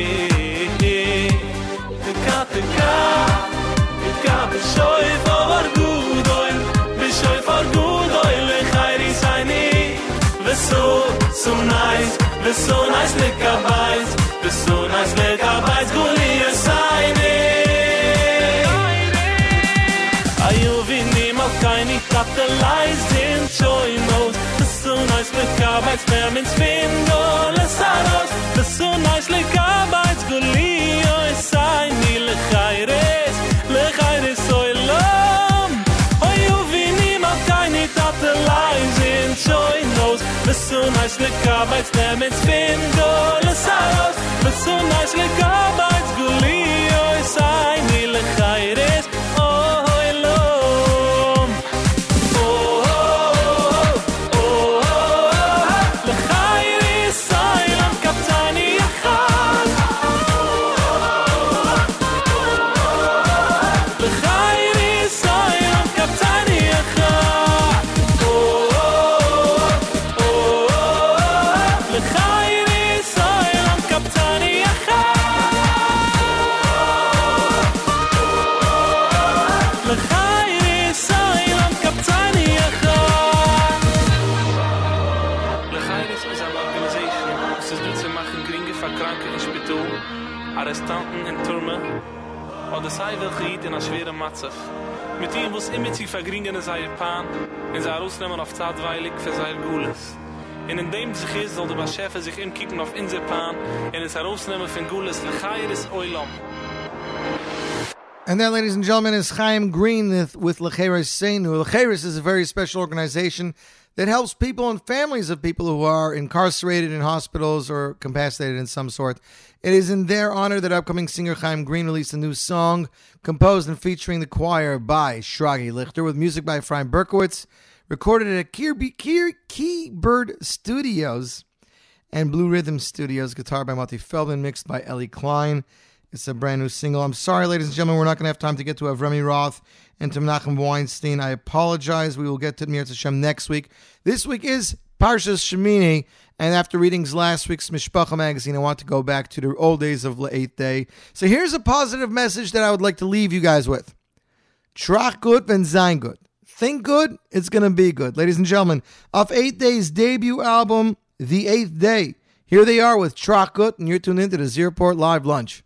Speaker 16: Teka, teka Teka, b'shoy favor gudoy B'shoy for gudoy Lechayri sayni V'so, so nice V'so nice likabayt V'so nice likabayt Galiya sayni Ayu vini mal keine Katte leist in Joy Mode Arbeits mit Arbeits mehr mit Spindel es sei das so nice le Arbeits gut oi es sei nil khaires le khaires so elam oi u vini ma keine tatte lies in so knows das so nice le Arbeits mehr mit Spindel es sei das so nice le Arbeits gut oi es ni nil khaires Matzef. Mit ihm immer vergringen er in seine Paan, in sein Ausnehmen auf für Gules. Und in dem sich ist, soll der sich im kicken auf Paan, in es herausnehmen von Gules Oilam.
Speaker 2: And that, ladies and gentlemen, is Chaim Green with, with Lecheres Seinu. Is a very special organization that helps people and families of people who are incarcerated in hospitals or incapacitated in some sort. It is in their honor that upcoming singer Chaim Green released a new song composed and featuring the choir by Shragi Lichter with music by Efraim Berkowitz, recorded at Kirby, Kier, Keybird Studios and Blue Rhythm Studios, guitar by Mati Feldman, mixed by Ellie Klein. It's a brand new single. I'm sorry, ladies and gentlemen, we're not going to have time to get to Avremi Roth and to Menachem Weinstein. I apologize. We will get to Mir Hashem next week. This week is Parshas Shemini, and after readings last week's Mishpacha magazine, I want to go back to the old days of the eighth day. So here's a positive message that I would like to leave you guys with. Trach gut and sein gut. Think good, it's going to be good. Ladies and gentlemen, off Eight Day's debut album, The Eighth Day. Here they are with Trach Gut, and you're tuned into the Z Report Live Lunch.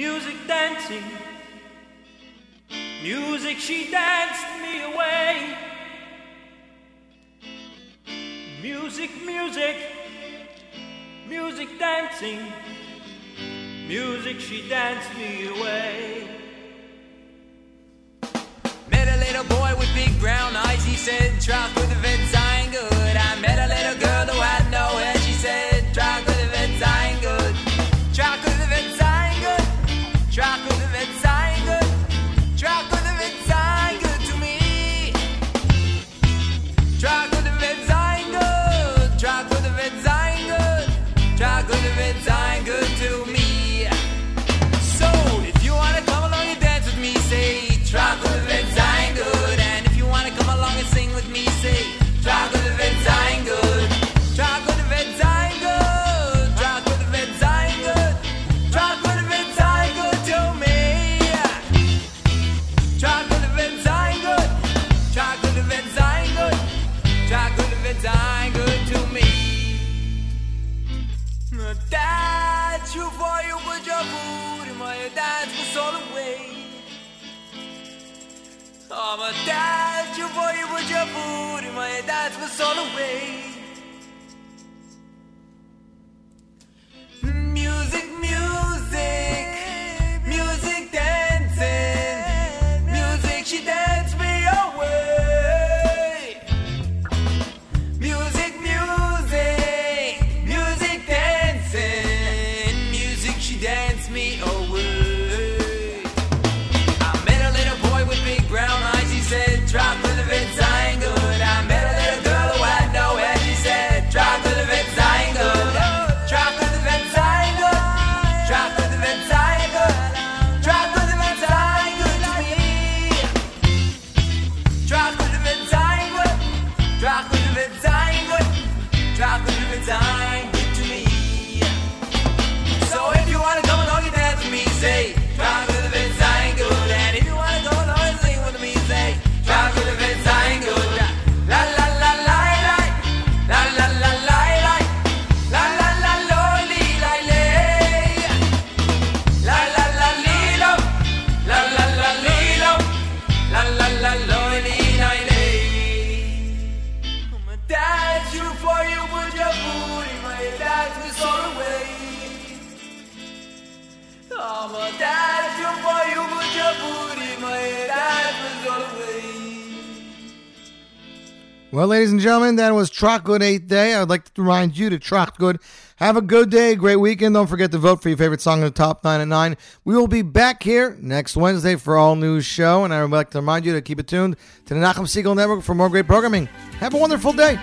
Speaker 16: Music dancing, music she danced me away. Music, music, music dancing, music she danced me away.
Speaker 17: Met a little boy with big brown eyes, he said, Trout with the vents, I ain't good. I met a little girl who had Mama, Dad, your boy would your food, and my dad's was all away.
Speaker 2: Well, ladies and gentlemen, that was Trot Good 8th Day. I'd like to remind you to Trot Good. Have a good day, great weekend. Don't forget to vote for your favorite song in the top 9 at 9. We will be back here next Wednesday for All News Show, and I would like to remind you to keep it tuned to the Nachum Segal Network for more great programming. Have a wonderful day.